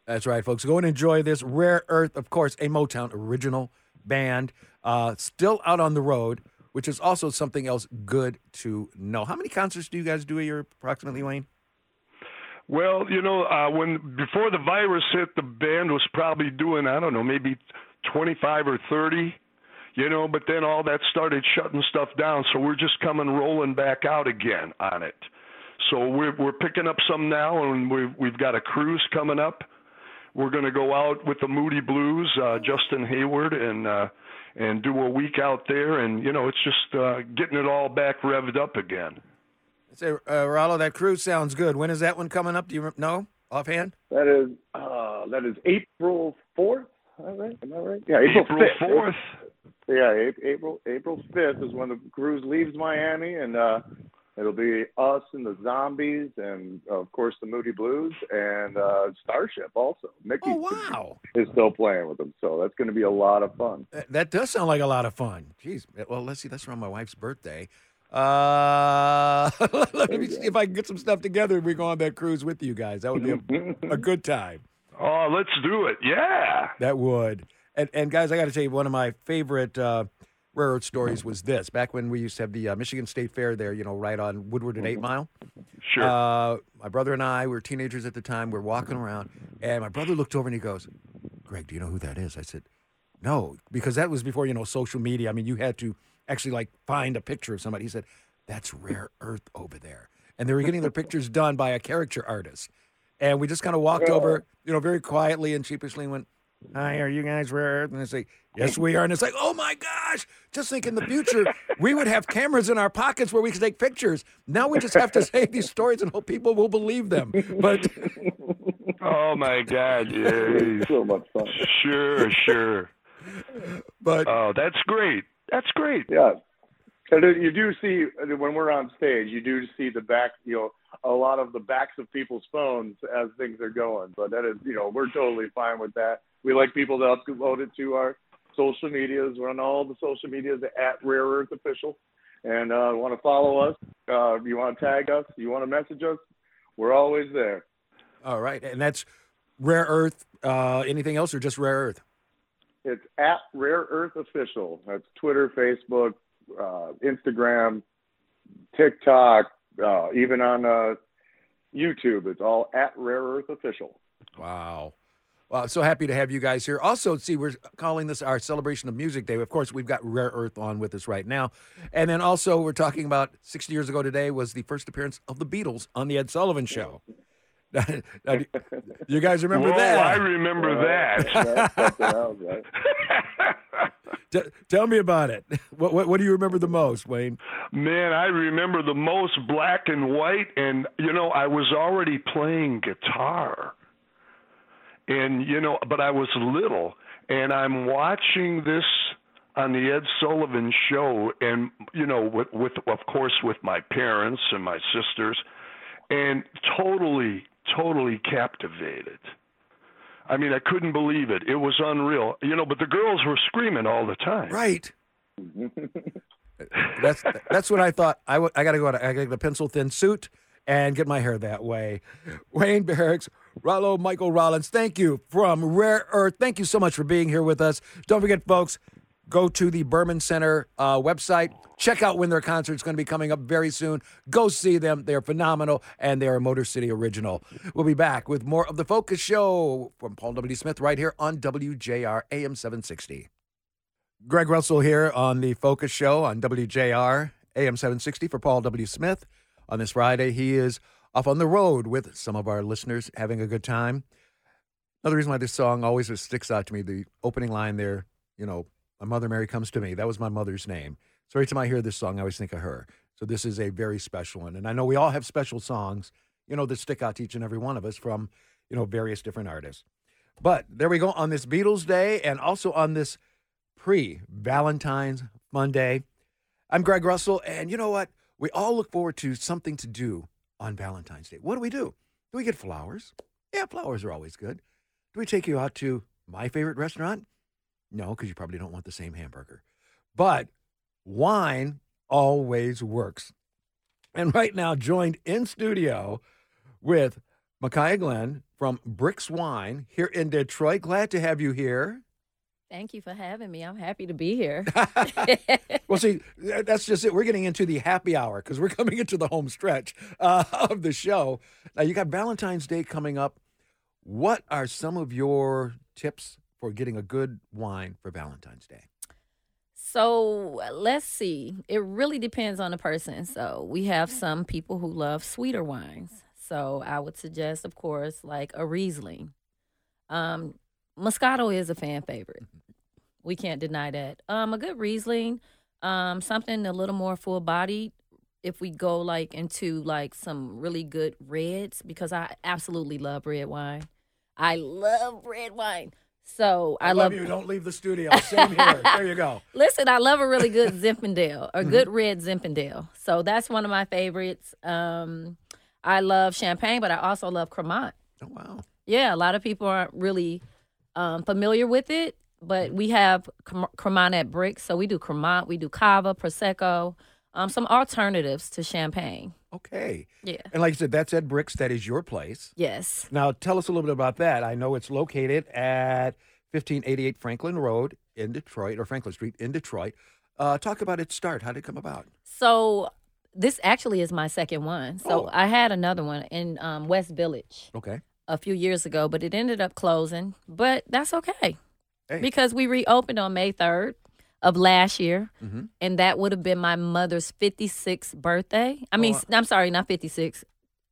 That's right, folks. Go and enjoy this Rare Earth, of course, a Motown original band, uh, still out on the road, which is also something else good to know. How many concerts do you guys do a year, approximately, Wayne? Well, you know, uh, when before the virus hit, the band was probably doing I don't know, maybe 25 or 30. You know, but then all that started shutting stuff down, so we're just coming rolling back out again on it. So we're we're picking up some now, and we've we've got a cruise coming up. We're going to go out with the Moody Blues, uh, Justin Hayward, and uh, and do a week out there, and you know, it's just uh, getting it all back revved up again. Say, uh, Rollo, that cruise sounds good. When is that one coming up? Do you rem- know offhand? That is uh, that is April fourth. Am I right? Am I right? Yeah, April April 5th. fourth. Yeah, April April fifth is when the cruise leaves Miami, and uh, it'll be us and the Zombies, and of course the Moody Blues and uh, Starship also. Mickey Oh, wow. is still playing with them, so that's going to be a lot of fun. That, that does sound like a lot of fun. Jeez. Well, let's see. That's around my wife's birthday. Uh, [LAUGHS] let me see if I can get some stuff together and we go on that cruise with you guys. That would be a, a [LAUGHS] good time. Oh, let's do it. Yeah. That would. And, and guys, I got to tell you, one of my favorite uh, rare earth stories was this. Back when we used to have the uh, Michigan State Fair there, you know, right on Woodward and Eight Mile. Sure. Uh, my brother and I we were teenagers at the time. We are walking around, and my brother looked over and he goes, "Greg, do you know who that is?" I said, "No," because that was before you know social media. I mean, you had to actually like find a picture of somebody. He said, "That's Rare Earth over there," and they were getting their pictures done by a caricature artist. And we just kind of walked over, you know, very quietly and sheepishly and went, Hi, are you guys Rare Earth? And they say, Yes, we are. And it's like, Oh my gosh, just think in the future, we would have cameras in our pockets where we could take pictures. Now we just have to say these stories and hope people will believe them. But [LAUGHS] oh my God. [LAUGHS] Yeah. so much fun. Sure, sure. But oh, that's great. That's great. Yeah. And you do see when we're on stage, you do see the back, you know, a lot of the backs of people's phones as things are going. But that is, you know, we're totally fine with that. We like people to upload it to our social medias. We're on all the social medias at Rare Earth Official. And uh, want to follow us? Uh, you want to tag us? You want to message us? We're always there. All right. And that's Rare Earth. Uh, anything else or just Rare Earth? It's at Rare Earth Official. That's Twitter, Facebook, uh, Instagram, TikTok, uh, even on uh, YouTube. It's all at Rare Earth Official. Wow. Well, so happy to have you guys here. Also, see, we're calling this our celebration of music day. Of course, we've got Rare Earth on with us right now. And then also, we're talking about 60 years ago today was the first appearance of the Beatles on The Ed Sullivan Show. [LAUGHS] Now, do you guys remember Whoa, that? I remember that. That's something else, right? [LAUGHS] T- tell me about it. [LAUGHS] What, what, what do you remember the most, Wayne? Man, I remember the most black and white, and you know, I was already playing guitar, and you know, but I was little, and I'm watching this on the Ed Sullivan Show, and you know, with, with of course with my parents and my sisters, and totally, totally captivated. I mean, I couldn't believe it. It was unreal, you know. But the girls were screaming all the time. Right. [LAUGHS] That's that's what I thought. I, w- I got to go. out- I got a pencil thin suit and get my hair that way. Wayne Baraks, Rollo Michael Rollins, thank you from Rare Earth. Thank you so much for being here with us. Don't forget, folks, go to the Berman Center uh, website. Check out when their concert's going to be coming up very soon. Go see them. They're phenomenal, and they're a Motor City original. We'll be back with more of the Focus Show from Paul W. Smith right here on WJR AM 760. Greg Russell here on the Focus Show on WJR AM 760 for Paul W. Smith. On this Friday, he is off on the road with some of our listeners having a good time. Another reason why this song always sticks out to me, the opening line there, you know, my mother Mary comes to me. That was my mother's name. So every time I hear this song, I always think of her. So this is a very special one. And I know we all have special songs, you know, that stick out to each and every one of us from, you know, various different artists. But there we go on this Beatles Day and also on this pre Valentine's Monday. I'm Greg Russell, and you know what? We all look forward to something to do on Valentine's Day. What do we do? Do we get flowers? Yeah, flowers are always good. Do we take you out to my favorite restaurant? No, because you probably don't want the same hamburger. But wine always works. And right now, joined in studio with Micaiah Glenn from Bricks Wine here in Detroit. Glad to have you here. Thank you for having me. I'm happy to be here. [LAUGHS] well, see, that's just it. We're getting into the happy hour because we're [LAUGHS] coming into the home stretch uh, of the show. Now, you got Valentine's Day coming up. What are some of your tips for getting a good wine for Valentine's Day? so let's see. It really depends on the person. So we have some people who love sweeter wines. So I would suggest, of course, like a Riesling. Um, Moscato is a fan favorite. We can't deny that. Um, a good Riesling, um, something a little more full bodied. If we go like into like some really good reds, because I absolutely love red wine. I love red wine. So I, love, you. Don't leave the studio. Same here. [LAUGHS] there you go. Listen, I love a really good [LAUGHS] Zinfandel, a good red Zinfandel. So that's one of my favorites. Um, I love champagne, but I also love Cremant. Oh, wow. Yeah, a lot of people aren't really um, familiar with it, but we have Crem- Cremant at Bricks. So we do Cremant, we do Cava, Prosecco, um, some alternatives to champagne. Okay. Yeah. And like I said, that's at Bricks. That is your place. Yes. Now, tell us a little bit about that. I know it's located at 1588 Franklin Road in Detroit, or Franklin Street in Detroit. Uh, talk about its start. How did it come about? So this actually is my second one. So Oh. I had another one in um, West Village Okay. A few years ago, but it ended up closing. But that's okay Hey. because we reopened on May 3rd of last year. Mhm. And that would have been my mother's 56th birthday. I mean, Oh, I'm sorry, not 56.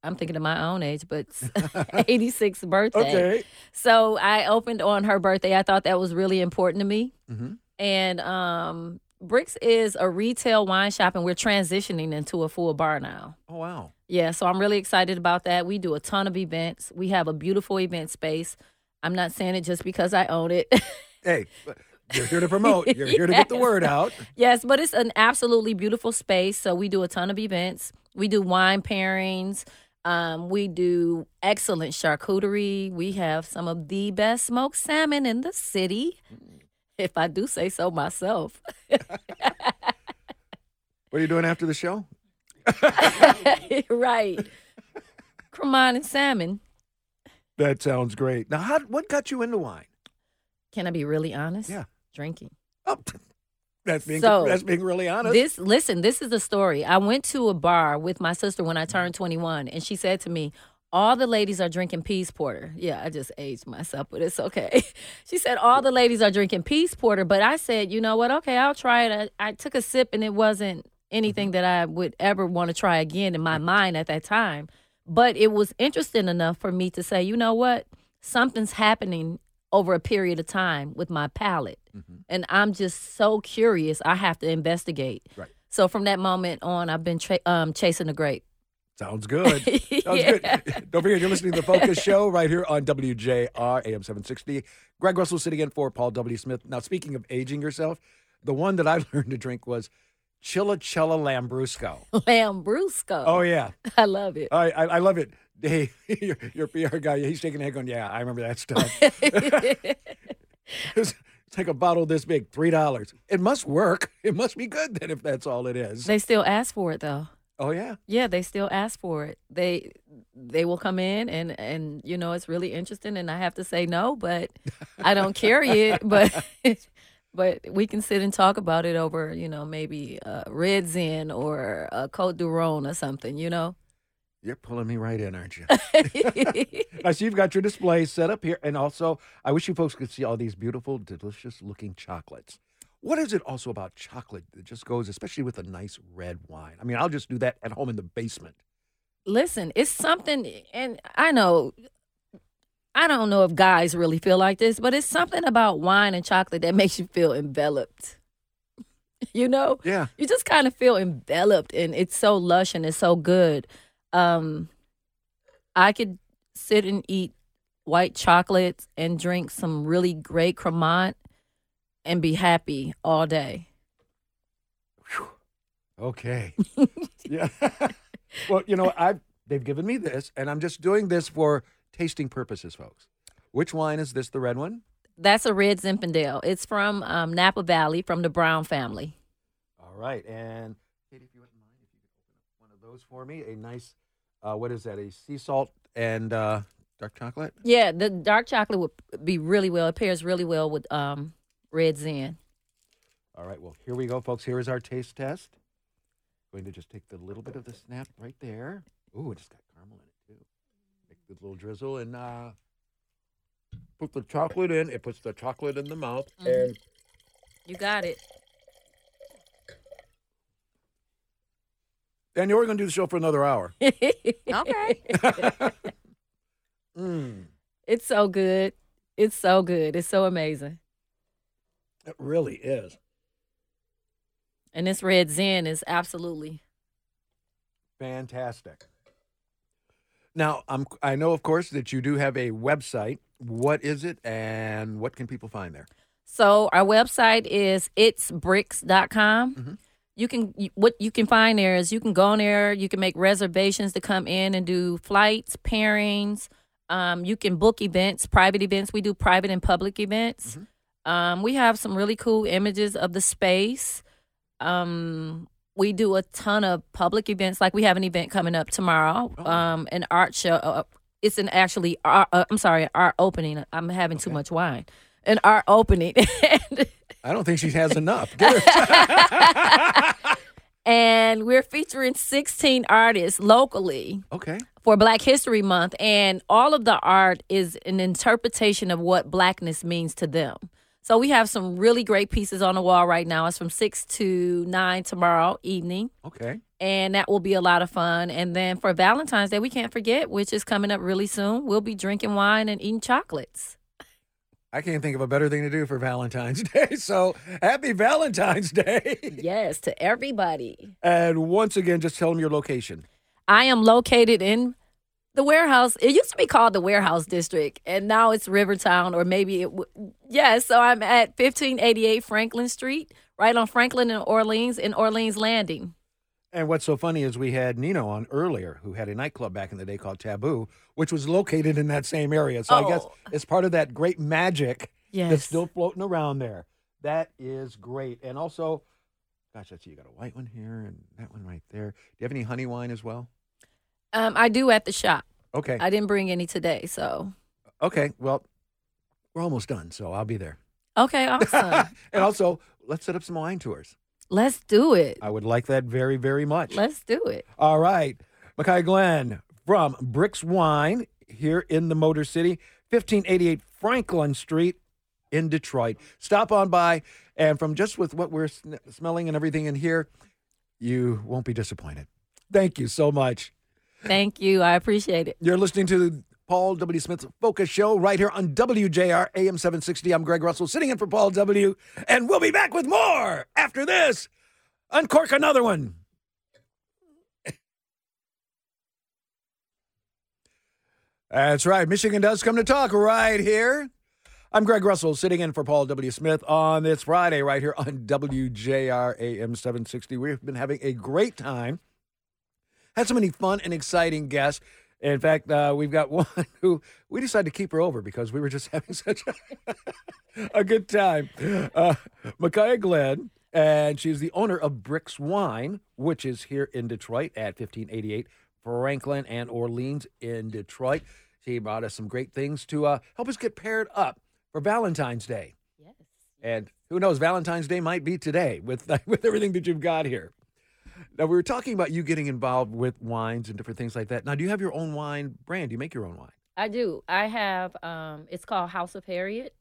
I'm thinking of my own age, but [LAUGHS] 86th birthday. Okay. So I opened on her birthday. I thought that was really important to me. Mhm. And um, Bricks is a retail wine shop, and we're transitioning into a full bar now. Oh, wow. Yeah, so I'm really excited about that. We do a ton of events. We have a beautiful event space. I'm not saying it just because I own it. [LAUGHS] Hey, you're here to promote. You're here to get the word out. yes, but it's an absolutely beautiful space. So we do a ton of events. We do wine pairings. Um, we do excellent charcuterie. We have some of the best smoked salmon in the city, if I do say so myself. [LAUGHS] What are you doing after the show? [LAUGHS] right. Cremant and salmon. That sounds great. Now, how, what got you into wine? Can I be really honest? Yeah. Drinking. Oh, [LAUGHS] that's being So, that's being really honest. This listen, this is the story. I went to a bar with my sister when I turned 21 and she said to me, "All the ladies are drinking peace porter." Yeah, I just aged myself, but it's okay. [LAUGHS] she said all the ladies are drinking peace porter, but I said, "You know what? Okay, I'll try it." I, I took a sip and it wasn't anything that I would ever want to try again in my mind at that time. But it was interesting enough for me to say, "You know what? Something's happening over a period of time with my palate." and I'm just so curious. I have to investigate. Right. So from that moment on, I've been tra- um, chasing the grape. Sounds good. [LAUGHS] Sounds Yeah. good. Don't forget, you're listening to the Focus Show right here on WJR AM 760. Greg Russell sitting in for Paul W. Smith. Now, speaking of aging yourself, the one that I [LAUGHS] learned to drink was Chillicella Lambrusco. Lambrusco. Oh, yeah. I love it. I, I, I love it. Hey, [LAUGHS] your, your PR guy, he's shaking head going, yeah, I remember that stuff. it's, it's like a bottle this big, $3. It must work. It must be good then if that's all it is. they still ask for it though. Oh, yeah. Yeah, they still ask for it. They they will come in and and you know it's really interesting and I have to say no, but I don't carry it, but [LAUGHS] but we can sit and talk about it over, you know, maybe uh, Red Zin or a Cote du Rhone or something, you know. You're pulling me right in, aren't you? I see you've got your display set up here. And also, I wish you folks could see all these beautiful, delicious looking chocolates. What is it also about chocolate that just goes, especially with a nice red wine? I mean, I'll just do that at home in the basement. Listen, it's something, and I know, I don't know if guys really feel like this, but it's something about wine and chocolate that [LAUGHS] makes you feel enveloped. [LAUGHS] You know, Yeah. you just kind of feel enveloped, and it's so lush and it's so good. Um, I could sit and eat white chocolates and drink some really great Cremant and be happy all day. Okay. [LAUGHS] yeah. [LAUGHS] well, you know, I they've given me this, and I'm just doing this for tasting purposes, folks. Which wine is this? The red one? That's a red Zinfandel. It's from um, Napa Valley, from the Brown family. All right. And Katie, if you wouldn't mind, if you could open up one of those for me, a nice, uh, what is that? A sea salt and uh, dark chocolate. Yeah, the dark chocolate would be really well. It pairs really well with um red zin. All right, well, here we go, folks. Here is our taste test. Going to just take the little bit of the snap right there. Ooh, it's got caramel in it too. Make the little drizzle and uh, put the chocolate in. It puts the chocolate in the mouth, and You got it. Daniel, you're going to do the show for another hour. [LAUGHS] Okay. [LAUGHS] Mm, It's so good. It's so good. It's so amazing. It really is. And this red zin is absolutely Fantastic. Now, I'm, I know, of course, that you do have a website. What is it, and what can people find there? So our website is itsbricks.com. Mhm. You can what you can find there is you can go on there, you can make reservations to come in and do flights, pairings. Um, you can book events, private events. We do private and public events. Um, we have some really cool images of the space. Um, we do a ton of public events. Like we have an event coming up tomorrow, Oh. um, an art show. Uh, it's an actually art, uh, I'm sorry, art opening. I'm having too much wine. An art opening. [LAUGHS] I don't think she has enough. Get her- [LAUGHS] and we're featuring 16 artists locally okay. for Black History Month, and all of the art is an interpretation of what blackness means to them. So we have some really great pieces on the wall right now. It's from six to nine tomorrow evening, Okay. and that will be a lot of fun. And then for Valentine's Day, we can't forget, which is coming up really soon. We'll be drinking wine and eating chocolates. I can't think of a better thing to do for Valentine's [LAUGHS] Day. So happy Valentine's Day. [LAUGHS] Yes, to everybody. And once again, just tell them your location. I am located in the warehouse. It used to be called the Warehouse District, and now it's Rivertown, or maybe it. W- yeah, so I'm at 1588 Franklin Street, right on Franklin and Orleans, in Orleans Landing. And what's so funny is we had Nino on earlier, who had a nightclub back in the day called Taboo, which was located in that same area. So I guess Oh. it's part of that great magic that's still floating around there. That is great. And also, gosh, I see you got a white one here and that one right there. Do you have any honey wine as well? Um, I do at the shop. Okay. I didn't bring any today, so Okay. Well, we're almost done, so I'll be there. okay, [LAUGHS] awesome. and also, let's set up some wine tours. Let's do it. I would like that very, very much. Let's do it. All right. Micaiah Glenn from Bricks Wine here in the Motor City, 1588 Franklin Street in Detroit. Stop on by, and from just with what we're smelling and everything in here, you won't be disappointed. Thank you so much. Thank you. I appreciate it. You're listening to Paul W. Smith's Focus Show right here on WJR AM 760. I'm Greg Russell sitting in for Paul W. And we'll be back with more after this. Uncork another one. That's right. Michigan does come to talk right here. I'm Greg Russell sitting in for Paul W. Smith on this Friday right here on WJR AM 760. We've been having a great time had so many fun and exciting guests. In fact, uh, we've got [LAUGHS] one who we decided to keep her over because we were just [LAUGHS] having such a, a good time. Uh, Micaiah Glenn, and she's the owner of Bricks Wine, which is here in Detroit at 1588 Franklin and Orleans in Detroit. She brought us some great things to uh, help us get paired up for Valentine's Day. Yes. And who knows, Valentine's Day might be today with [LAUGHS] with everything that you've got here. Now we were talking about you getting involved with wines and different things like that. Now, do you have your own wine brand? Do you make your own wine? I do. I have um it's called House of Harriet.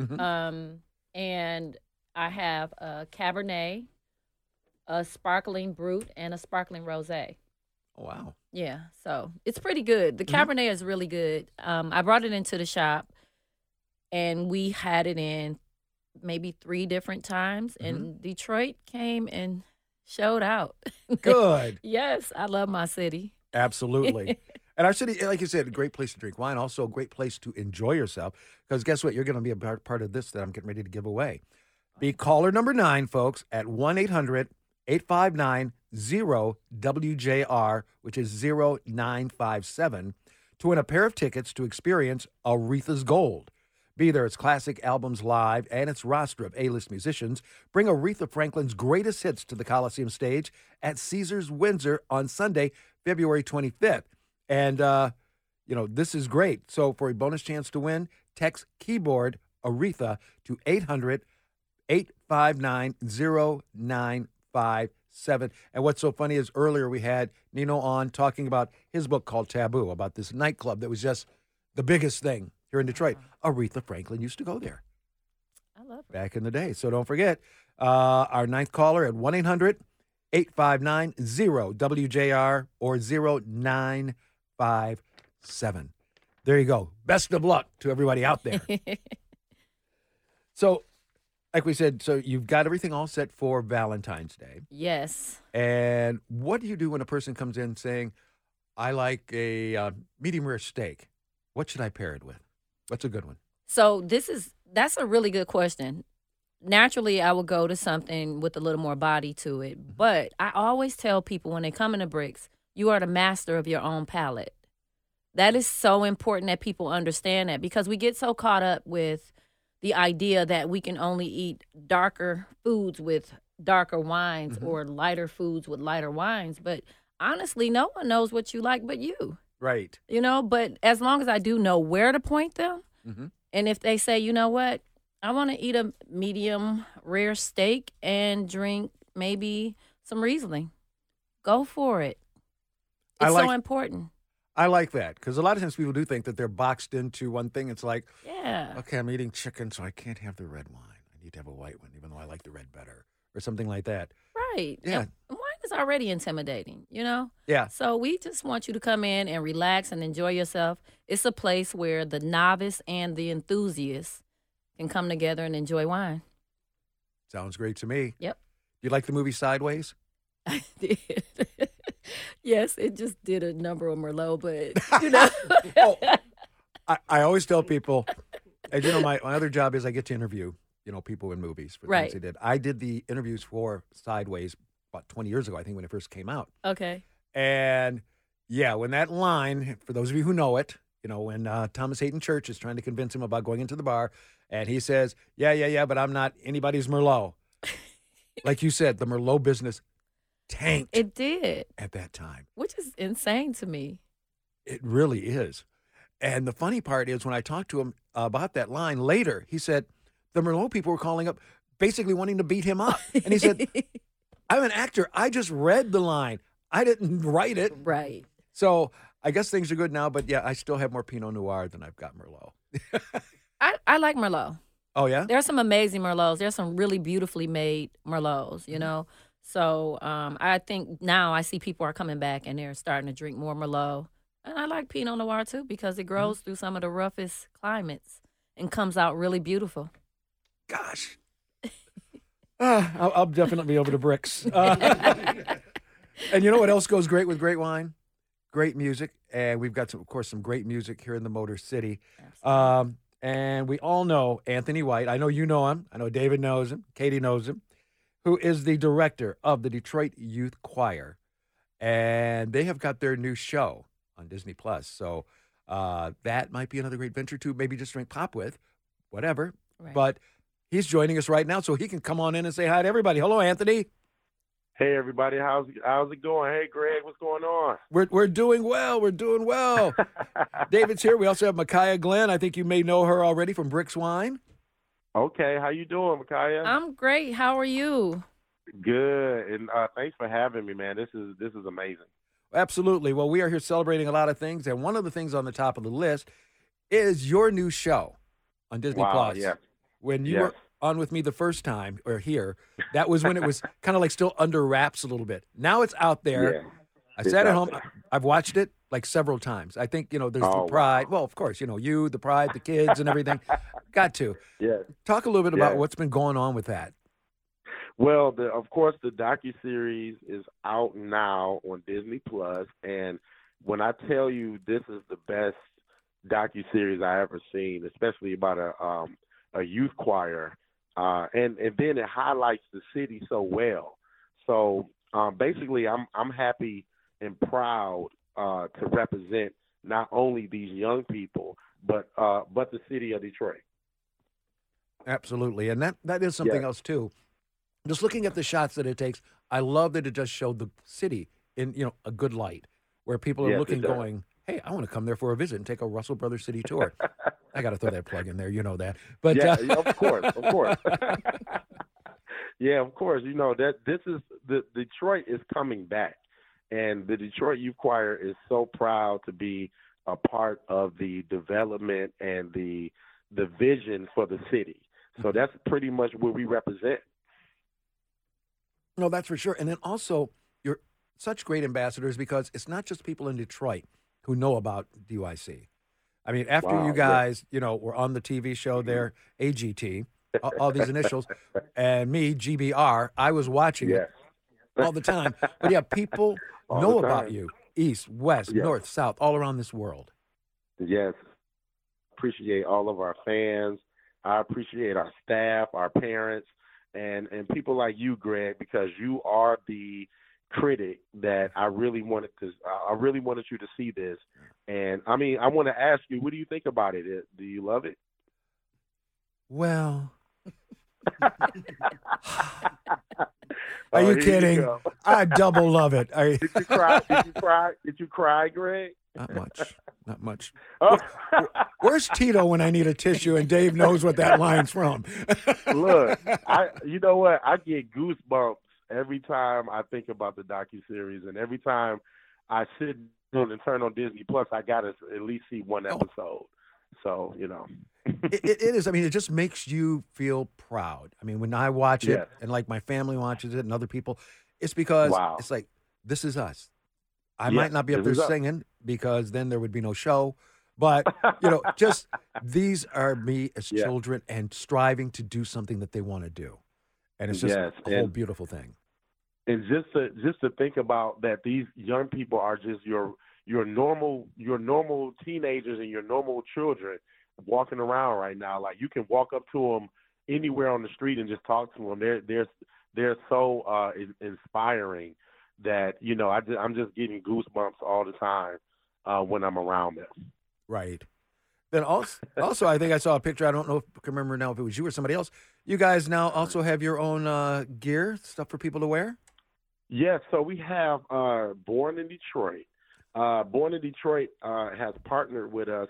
Mhm. Um and I have a Cabernet, a sparkling brut and a sparkling rosé. Oh, wow. Yeah, so it's pretty good. The Mhm. Cabernet is really good. Um I brought it into the shop and we had it in maybe 3 different times and Detroit came and showed out. [LAUGHS] Good. yes, I love my city. Absolutely. [LAUGHS] and our city, like you said, a great place to drink wine. Also, a great place to enjoy yourself. Because guess what? You're going to be a part of this that I'm getting ready to give away. Be caller number nine, folks, at 1 800 859 0WJR, which is 0957, to win a pair of tickets to experience Aretha's Gold. Be there, its classic albums live and its roster of A-list musicians bring Aretha Franklin's greatest hits to the Coliseum stage at Caesars Windsor on Sunday, February 25th. And, uh, you know, this is great. So for a bonus chance to win, text keyboard Aretha to 800 859 0957. And what's so funny is earlier we had Nino on talking about his book called Taboo, about this nightclub that was just the biggest thing here in Detroit. Aretha Franklin used to go there I love it. back in the day. So don't forget uh, our ninth caller at 1 800 859 0WJR or 0957. There you go. Best of luck to everybody out there. [LAUGHS] so, like we said, so you've got everything all set for Valentine's Day. yes. And what do you do when a person comes in saying, I like a uh, medium rare steak? What should I pair it with? What's a good one? So this is that's a really good question. Naturally, I would go to something with a little more body to it, mm-hmm. but I always tell people when they come into bricks, you are the master of your own palate. That is so important that people understand that because we get so caught up with the idea that we can only eat darker foods with darker wines mm-hmm. or lighter foods with lighter wines, but honestly, no one knows what you like but you Right. you know but as long as i do know where to point them Mm-hmm. and if they say you know what i want to eat a medium rare steak and drink maybe some riesling go for it it's like- so important I like that because a lot of times people do think that they're boxed into one thing. It's like, yeah okay, I'm eating chicken, so I can't have the red wine. I need to have a white one, even though I like the red better, or something like that. right Yeah. And is already intimidating you know Yeah. so we just want you to come in and relax and enjoy yourself it's a place where the novice and the enthusiast can come together and enjoy wine Sounds great to me. Yep. You like the movie Sideways? [LAUGHS] I did. [LAUGHS] yes, it just did a number on Merlot, but you [LAUGHS] know. Oh, I, I always tell people, and you know, my, my other job is I get to interview, you know, people in movies for Right. things they did. I did the interviews for Sideways about 20 years ago, I think, when it first came out. okay. And yeah, when that line, for those of you who know it, you know, when uh, Thomas Haden Church is trying to convince him about going into the bar, and he says, Yeah, yeah, yeah, but I'm not anybody's Merlot. [LAUGHS] like you said, the Merlot business tanked It did, at that time. which is insane to me. It really is. And the funny part is when I talked to him about that line later, he said the Merlot people were calling up basically wanting to beat him up. And he said, [LAUGHS] I'm an actor. I just read the line. I didn't [LAUGHS] write it. right. So I guess things are good now, but yeah, I still have more Pinot Noir than I've got Merlot. [LAUGHS] I, I like Merlot. Oh, yeah? There's some amazing Merlots. There's some really beautifully made Merlots, you know. So um, I think now I see people are coming back and they're starting to drink more Merlot. And I like Pinot Noir too because it grows through some of the roughest climates and comes out really beautiful. Gosh. Ah, I'll, I'll definitely be over the bricks. [LAUGHS] Uh, and you know what else goes great with great wine? Great music. And we've got, some, of course, some great music here in the Motor City. Um, and we all know Anthony White. I know you know him. I know David knows him. Katie knows him, who is the director of the Detroit Youth Choir. And they have got their new show on Disney Plus. So uh, that might be another great venture to maybe just drink pop with, whatever. Right. But he's joining us right now, so he can come on in and say hi to everybody. Hello, Anthony. Hey everybody, how's how's it going? Hey Greg, what's going on? We're we're doing well. We're doing well. [LAUGHS] David's here. We also have Micaiah Glenn. I think you may know her already from Bricks Wine. okay, how you doing, Micaiah? I'm great. How are you? Good, and uh, thanks for having me, man. This is this is amazing. Absolutely. Well, we are here celebrating a lot of things, and one of the things on the top of the list is your new show on Disney wow, Plus. yeah, When you Yes. were on with me the first time, or here, that was when it was [LAUGHS] kind of like still under wraps a little bit. Now it's out there. yeah. I sat at home. there. I've watched it like several times. I think you know there's the Oh, pride. wow. Well, of course, you know you, the pride, the kids, and everything. [LAUGHS] Got to Yes. talk a little bit about what's been going on with that. Well, the, of course, the docu series is out now on Disney Plus, and when I tell you this is the best docu series I ever seen, especially about a um, a youth choir, uh, and and then it highlights the city so well. So um, basically, I'm I'm happy and proud uh, to represent not only these young people, but uh, but the city of Detroit. Absolutely, and that that is something else too. Just looking at the shots that it takes, I love that it just showed the city in you know a good light, where people are Yes, looking, going, hey, I want to come there for a visit and take a Russell Brothers City tour. [LAUGHS] I got to throw that plug in there. You know that. But yeah, uh, of course, of course. [LAUGHS] [LAUGHS] yeah, of course. You know that this is the Detroit is coming back, and the Detroit Youth Choir is so proud to be a part of the development and the the vision for the city. So that's pretty much what we represent. No, that's for sure. And then also, you're such great ambassadors because it's not just people in Detroit who know about DYC. I mean, after Wow, you yeah. guys, you know, were on the TV show mm-hmm. there, AGT, all, all these initials, and me, GBR, I was watching Yes. it [LAUGHS] all the time. But yeah, people All know about you, east, west, Yes. north, south, all around this world. Yes. Appreciate all of our fans. I appreciate our staff, our parents, and and people like you, Greg, because you are the critic that I really wanted to. I really wanted you to see this, and I mean, I want to ask you, what do you think about it? Do you love it? Well, Oh, [LAUGHS] are you oh, here kidding? go. I double love it. You- [LAUGHS] Did you cry? Did you cry? Did you cry, Greg? Not much. Not much. [LAUGHS] Oh. Where's Tito when I need a tissue and Dave knows what that line's from? Look, I you know what? I get goosebumps every time I think about the docu series, and every time I sit down and turn on Disney Plus, I gotta at least see one oh. episode. So you know, it, it is. I mean, it just makes you feel proud. I mean, when I watch it Yes. and like my family watches it and other people, it's because Wow. it's like, this is us. I Yeah, might not be up there there is us. singing because then there would be no show. But, you know, [LAUGHS] just these are me as Yeah. children and striving to do something that they want to do. And it's just Yes, a whole beautiful thing. And just to just to think about that, these young people are just your your normal your normal teenagers and your normal children walking around right now. Like you can walk up to them anywhere on the street and just talk to them. They're they're they're so uh, in- inspiring that you know I just, I'm just getting goosebumps all the time uh, when I'm around them. Right. Then also, also, I think I saw a picture. I don't know if I can remember now if it was you or somebody else. You guys now also have your own uh, gear, stuff for people to wear. Yes, so we have uh, Born in Detroit. Uh, Born in Detroit uh, has partnered with us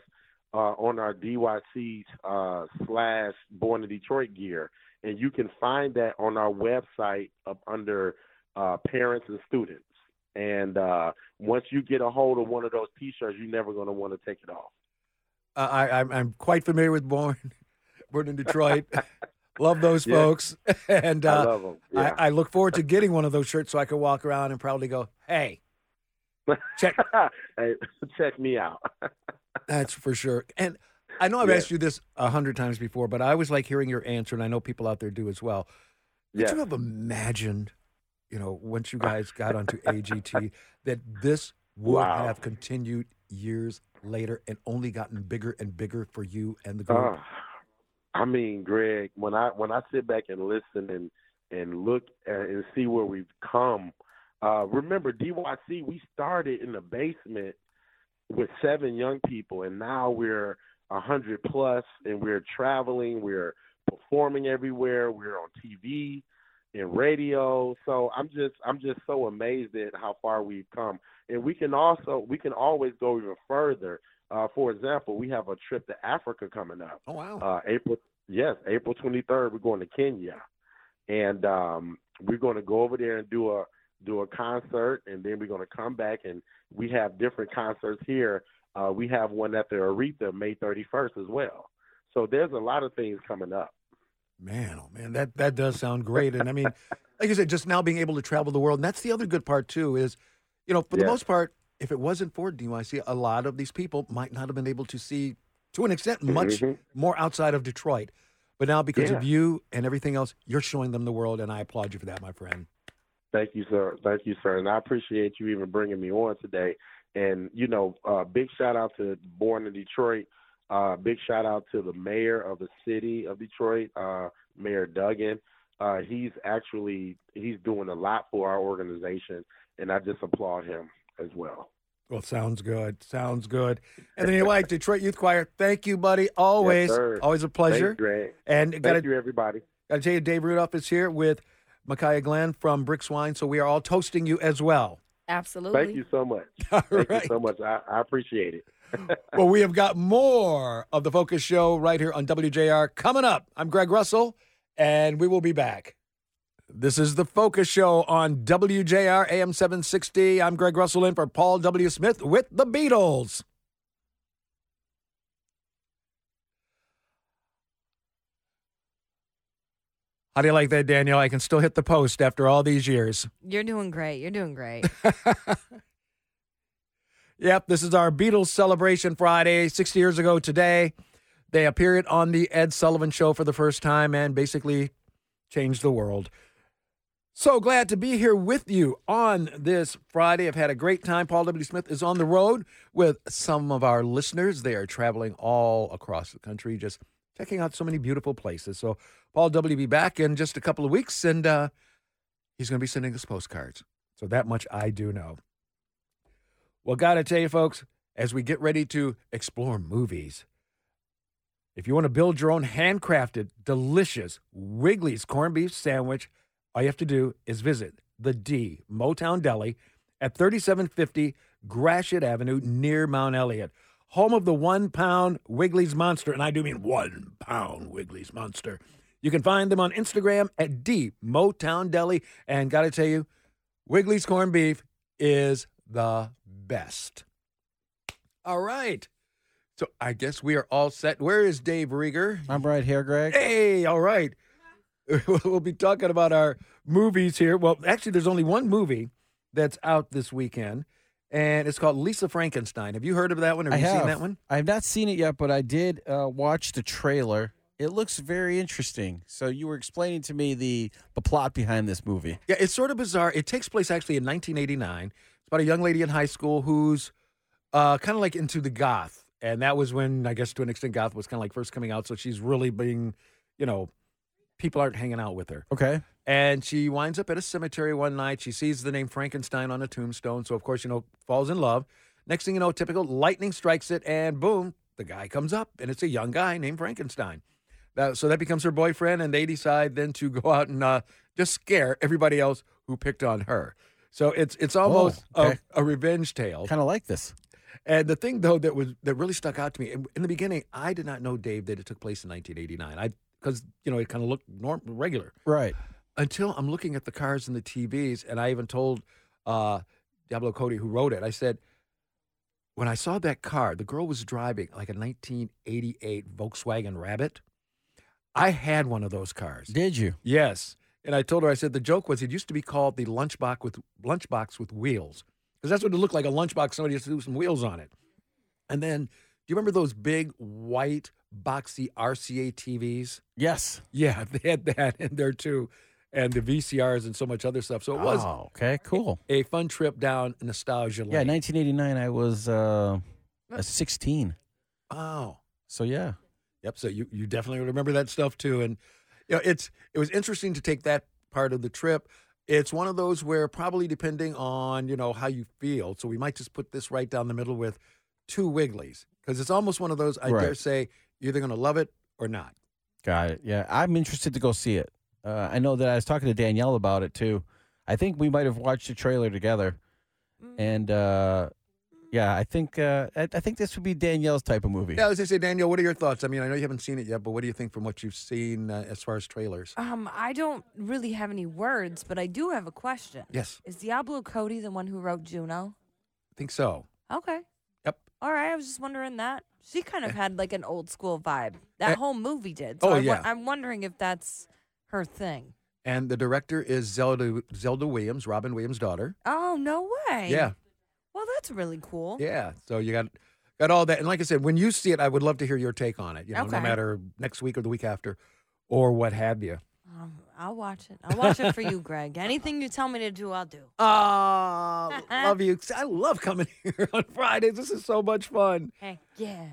uh, on our DYC uh, slash Born in Detroit gear, and you can find that on our website up under uh, parents and students. And uh, once you get a hold of one of those T-shirts, you're never going to want to take it off. Uh, I, I'm, I'm quite familiar with Born, Born in Detroit. [LAUGHS] Love those Yeah. folks, [LAUGHS] and uh, I love them. Yeah. I, I look forward to getting one of those shirts so I can walk around and proudly go, "Hey, check." [LAUGHS] hey, [LAUGHS] check me out. That's for sure. And I know I've Yeah. asked you this a hundred times before, but I always like hearing your answer, and I know people out there do as well. Could Yeah. you have imagined, you know, once you guys got onto AGT, that this would Wow. have continued years later and only gotten bigger and bigger for you and the group? I mean, Greg, when I when I sit back and listen and and look at, and see where we've come, uh, remember DYC, we started in the basement with seven young people, and now we're a hundred plus, and we're traveling, we're performing everywhere, we're on TV and radio. So I'm just I'm just so amazed at how far we've come, and we can also we can always go even further. Uh, for example, we have a trip to Africa coming up. Oh wow! Uh, April, yes, April 23rd. We're going to Kenya, and um, we're going to go over there and do a do a concert, and then we're going to come back and we have different concerts here. Uh, we have one at the Aretha May 31st as well. So there's a lot of things coming up. Man, oh man, that that does sound great. And I mean, [LAUGHS] like I said, just now being able to travel the world, and that's the other good part too. Is you know, for the most part, if it wasn't for DYC, a lot of these people might not have been able to see, to an extent, much Mhm. more outside of Detroit. But now, because of you and everything else, you're showing them the world, and I applaud you for that, my friend. Thank you, sir. Thank you, sir. And I appreciate you even bringing me on today. And you know, uh, big shout out to Born in Detroit. Uh, big shout out to the mayor of the city of Detroit, uh, Mayor Duggan. Uh, he's actually he's doing a lot for our organization, and I just applaud him as well. Well, sounds good. Sounds good. And then you like [LAUGHS] Detroit Youth Choir. Thank you, buddy. Always, sir. always a pleasure. Thanks, And Thank got you, everybody. Got to tell you, Dave Rudolph is here with Micaiah Glenn from Bricks Wine. So we are all toasting you as well. Absolutely. Thank you so much. [LAUGHS] All Thank right. you so much. I, I appreciate it. [LAUGHS] well, we have got more of the Focus Show right here on WJR coming up. I'm Greg Russell, and we will be back. This is the Focus Show on WJR AM 760. I'm Greg Russell in for Paul W. Smith with the Beatles. How do you like that, Daniel? I can still hit the post after all these years. You're doing great. You're doing great. [LAUGHS] Yep, this is our Beatles celebration Friday. 60 years ago today, they appeared on the Ed Sullivan Show for the first time and basically changed the world. So glad to be here with you on this Friday. I've had a great time. Paul W. Smith is on the road with some of our listeners. They are traveling all across the country, just checking out so many beautiful places. So Paul W. be back in just a couple of weeks, and uh, he's going to be sending us postcards. So that much I do know. Well, gotta tell you, folks, as we get ready to explore movies, if you want to build your own handcrafted, delicious Wigley's corned beef sandwich, all you have to do is visit the D Motown Deli at 3750 Gratiot Avenue near Mount Elliott, home of the one pound Wigley's Monster. And I do mean one pound Wigley's Monster. You can find them on Instagram at D Motown Deli. And gotta tell you, Wigley's corned beef is the best. All right. So I guess we are all set. Where is Dave Rieger? I'm right here, Greg. Hey, all right. [LAUGHS] We'll be talking about our movies here. Well, actually, there's only one movie that's out this weekend, and it's called Lisa Frankenstein. Have you heard of that one? Have I you have. seen that one? I have not seen it yet, but I did uh, watch the trailer. It looks very interesting. So you were explaining to me the the plot behind this movie. Yeah, it's sort of bizarre. It takes place actually in 1989. It's about a young lady in high school who's uh, kind of like into the goth. And that was when, I guess, to an extent, goth was kind of like first coming out. So she's really being, you know, people aren't hanging out with her. Okay. And she winds up at a cemetery one night. She sees the name Frankenstein on a tombstone. So, of course, you know, falls in love. Next thing you know, typical lightning strikes it, and boom, the guy comes up, and it's a young guy named Frankenstein. That, so that becomes her boyfriend, and they decide then to [LAUGHS] go out and uh, just scare everybody else who picked on her. So it's it's almost okay. a, a revenge tale. Kind of like this. And the thing though that was that really stuck out to me in, in the beginning, I did not know Dave that it took place in 1989. I because you know it kind of looked norm regular Right. until I'm looking at the cars and the TVs, and I even told uh, Diablo Cody who wrote it. I said, when I saw that car, the girl was driving like a 1988 Volkswagen Rabbit. I had one of those cars. Did you? Yes. And I told her, I said, the joke was it used to be called the lunchbox with lunchbox with wheels. Because that's what it looked like a lunchbox. Somebody used to do some wheels on it. And then, do you remember those big white boxy RCA TVs? Yes. Yeah, [LAUGHS] they had that in there too. And the VCRs and so much other stuff. So it was Oh, okay. Cool. a fun trip down nostalgia Yeah, 1989. I was uh, uh, 16. Oh. So yeah. Yep. So you, you definitely remember that stuff too. And you know, it's it was interesting to take that part of the trip. It's one of those where probably depending on, you know, how you feel. So we might just put this right down the middle with two Wigleys. Because it's almost one of those, I dare say, you're either gonna love it or not. Got it. Yeah, I'm interested to go see it. Uh, I know that I was talking to Danielle about it too. I think we might have watched the trailer together, and uh, yeah, I think uh, I, I think this would be Danielle's type of movie. Yeah, I was gonna say, Danielle, what are your thoughts? I mean, I know you haven't seen it yet, but what do you think from what you've seen uh, as far as trailers? Um, I don't really have any words, but I do have a question. Yes. Is Diablo Cody the one who wrote Juno? I think so. Okay. Yep. All right. I was just wondering that. She kind of had like an old school vibe. That Eh. whole movie did. Oh, I, yeah. I'm wondering if that's her thing. And the director is Zelda Zelda Williams, Robin Williams' daughter. Oh, no way. Yeah. Well, that's really cool. Yeah. So you got got all that. And like I said, when you see it, I would love to hear your take on it. You know, no Okay. matter next week or the week after, or what have you. I'll watch it. I'll watch it for you, Greg. Anything you tell me to do, I'll do. [LAUGHS] Oh, love you. I love coming [LAUGHS] here on Fridays. This is so much fun. Heck yeah.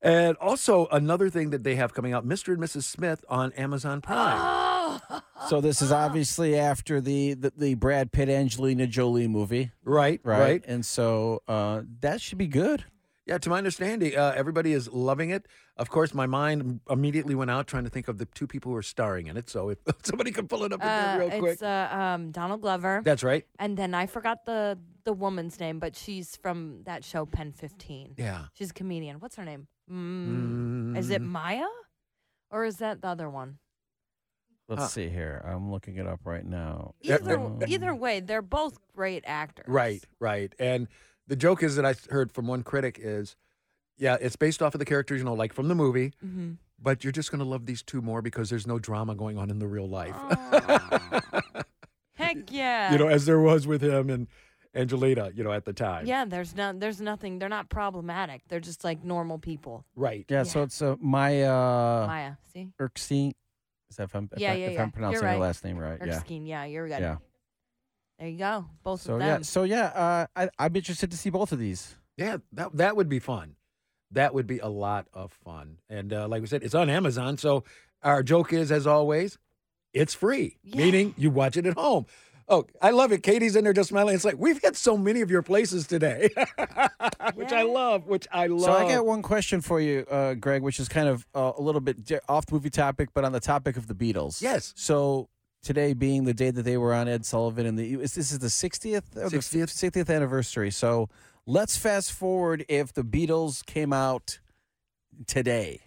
And also another thing that they have coming out, Mr. and Mrs. Smith on Amazon Prime. Oh. So this is [LAUGHS] obviously after the, the the Brad Pitt Angelina Jolie movie, Right, right? right. And so uh, that should be good. Yeah, to my understanding, uh, everybody is loving it. Of course, my mind immediately went out trying to think of the two people who are starring in it. So if [LAUGHS] somebody can pull it up Uh, again real quick. it's uh, um, Donald Glover. That's right. And then I forgot the the woman's name, but she's from that show PEN15. Yeah. She's a comedian. What's her name? Mm, Is it Mm. Maya? Or is that the other one? Let's Huh. see here. I'm looking it up right now. Either Um, either way, they're both great actors. Right, right. And the joke is that I heard from one critic is, yeah, it's based off of the characters, you know, like from the movie, Mhm. but you're just going to love these two more because there's no drama going on in the real life. [LAUGHS] Heck yeah. you know, as there was with him and Angelina, you know, at the time. yeah, there's no, there's nothing. They're not problematic. They're just like normal people. Right. Yeah, so it's uh, Maya Maya, see? Erskine. Is that if I'm, if, Yeah, I, yeah, if yeah. I'm pronouncing You're her right. last name right? Yeah. Yeah, you're good. Yeah. There you go. Both So of yeah, them. so yeah, uh, I, I'm interested to see both of these. Yeah, that that would be fun. That would be a lot of fun. And uh, like we said, it's on Amazon. So our joke is, as always, it's free, meaning you watch it at home. Oh, I love it. Katie's in there just smiling. It's like we've hit so many of your places today, [LAUGHS] which I love. Which I love. So I got one question for you, uh, Greg, which is kind of uh, a little bit off the movie topic, but on the topic of the Beatles. Yes. So today being the day that they were on Ed Sullivan, and the is- this is the 60th or the 60th? 60th anniversary. So let's fast forward if the Beatles came out today.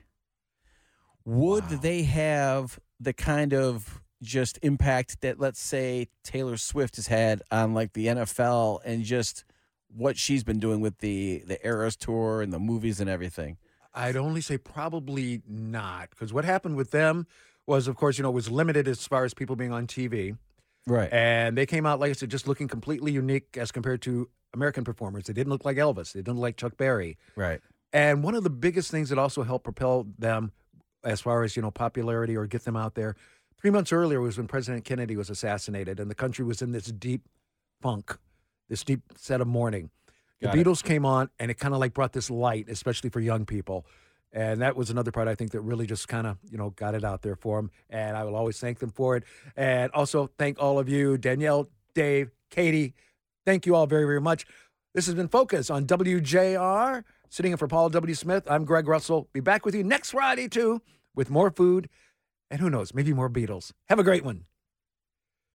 Would they have the kind of just impact that let's say Taylor Swift has had on like the NFL and just what she's been doing with the the Eras tour and the movies and everything? I'd only say probably not, because what happened with them was, of course, you know, it was limited as far as people being on TV. Right. And they came out, like I said, just looking completely unique as compared to American performers. They didn't look like Elvis. They didn't look like Chuck Berry. Right. And one of the biggest things that also helped propel them as far as, you know, popularity or get them out there, three months earlier was when President Kennedy was assassinated and the country was in this deep funk, this deep set of mourning. The Got it. Beatles came on and it kind of like brought this light, especially for young people. And that was another part I think that really just kind of, you know, got it out there for them. And I will always thank them for it. And also thank all of you, Danielle, Dave, Katie. Thank you all very, very much. This has been Focus on WJR. Sitting in for Paul W. Smith, I'm Greg Russell. Be back with you next Friday, too, with more food and who knows, maybe more Beatles. Have a great one.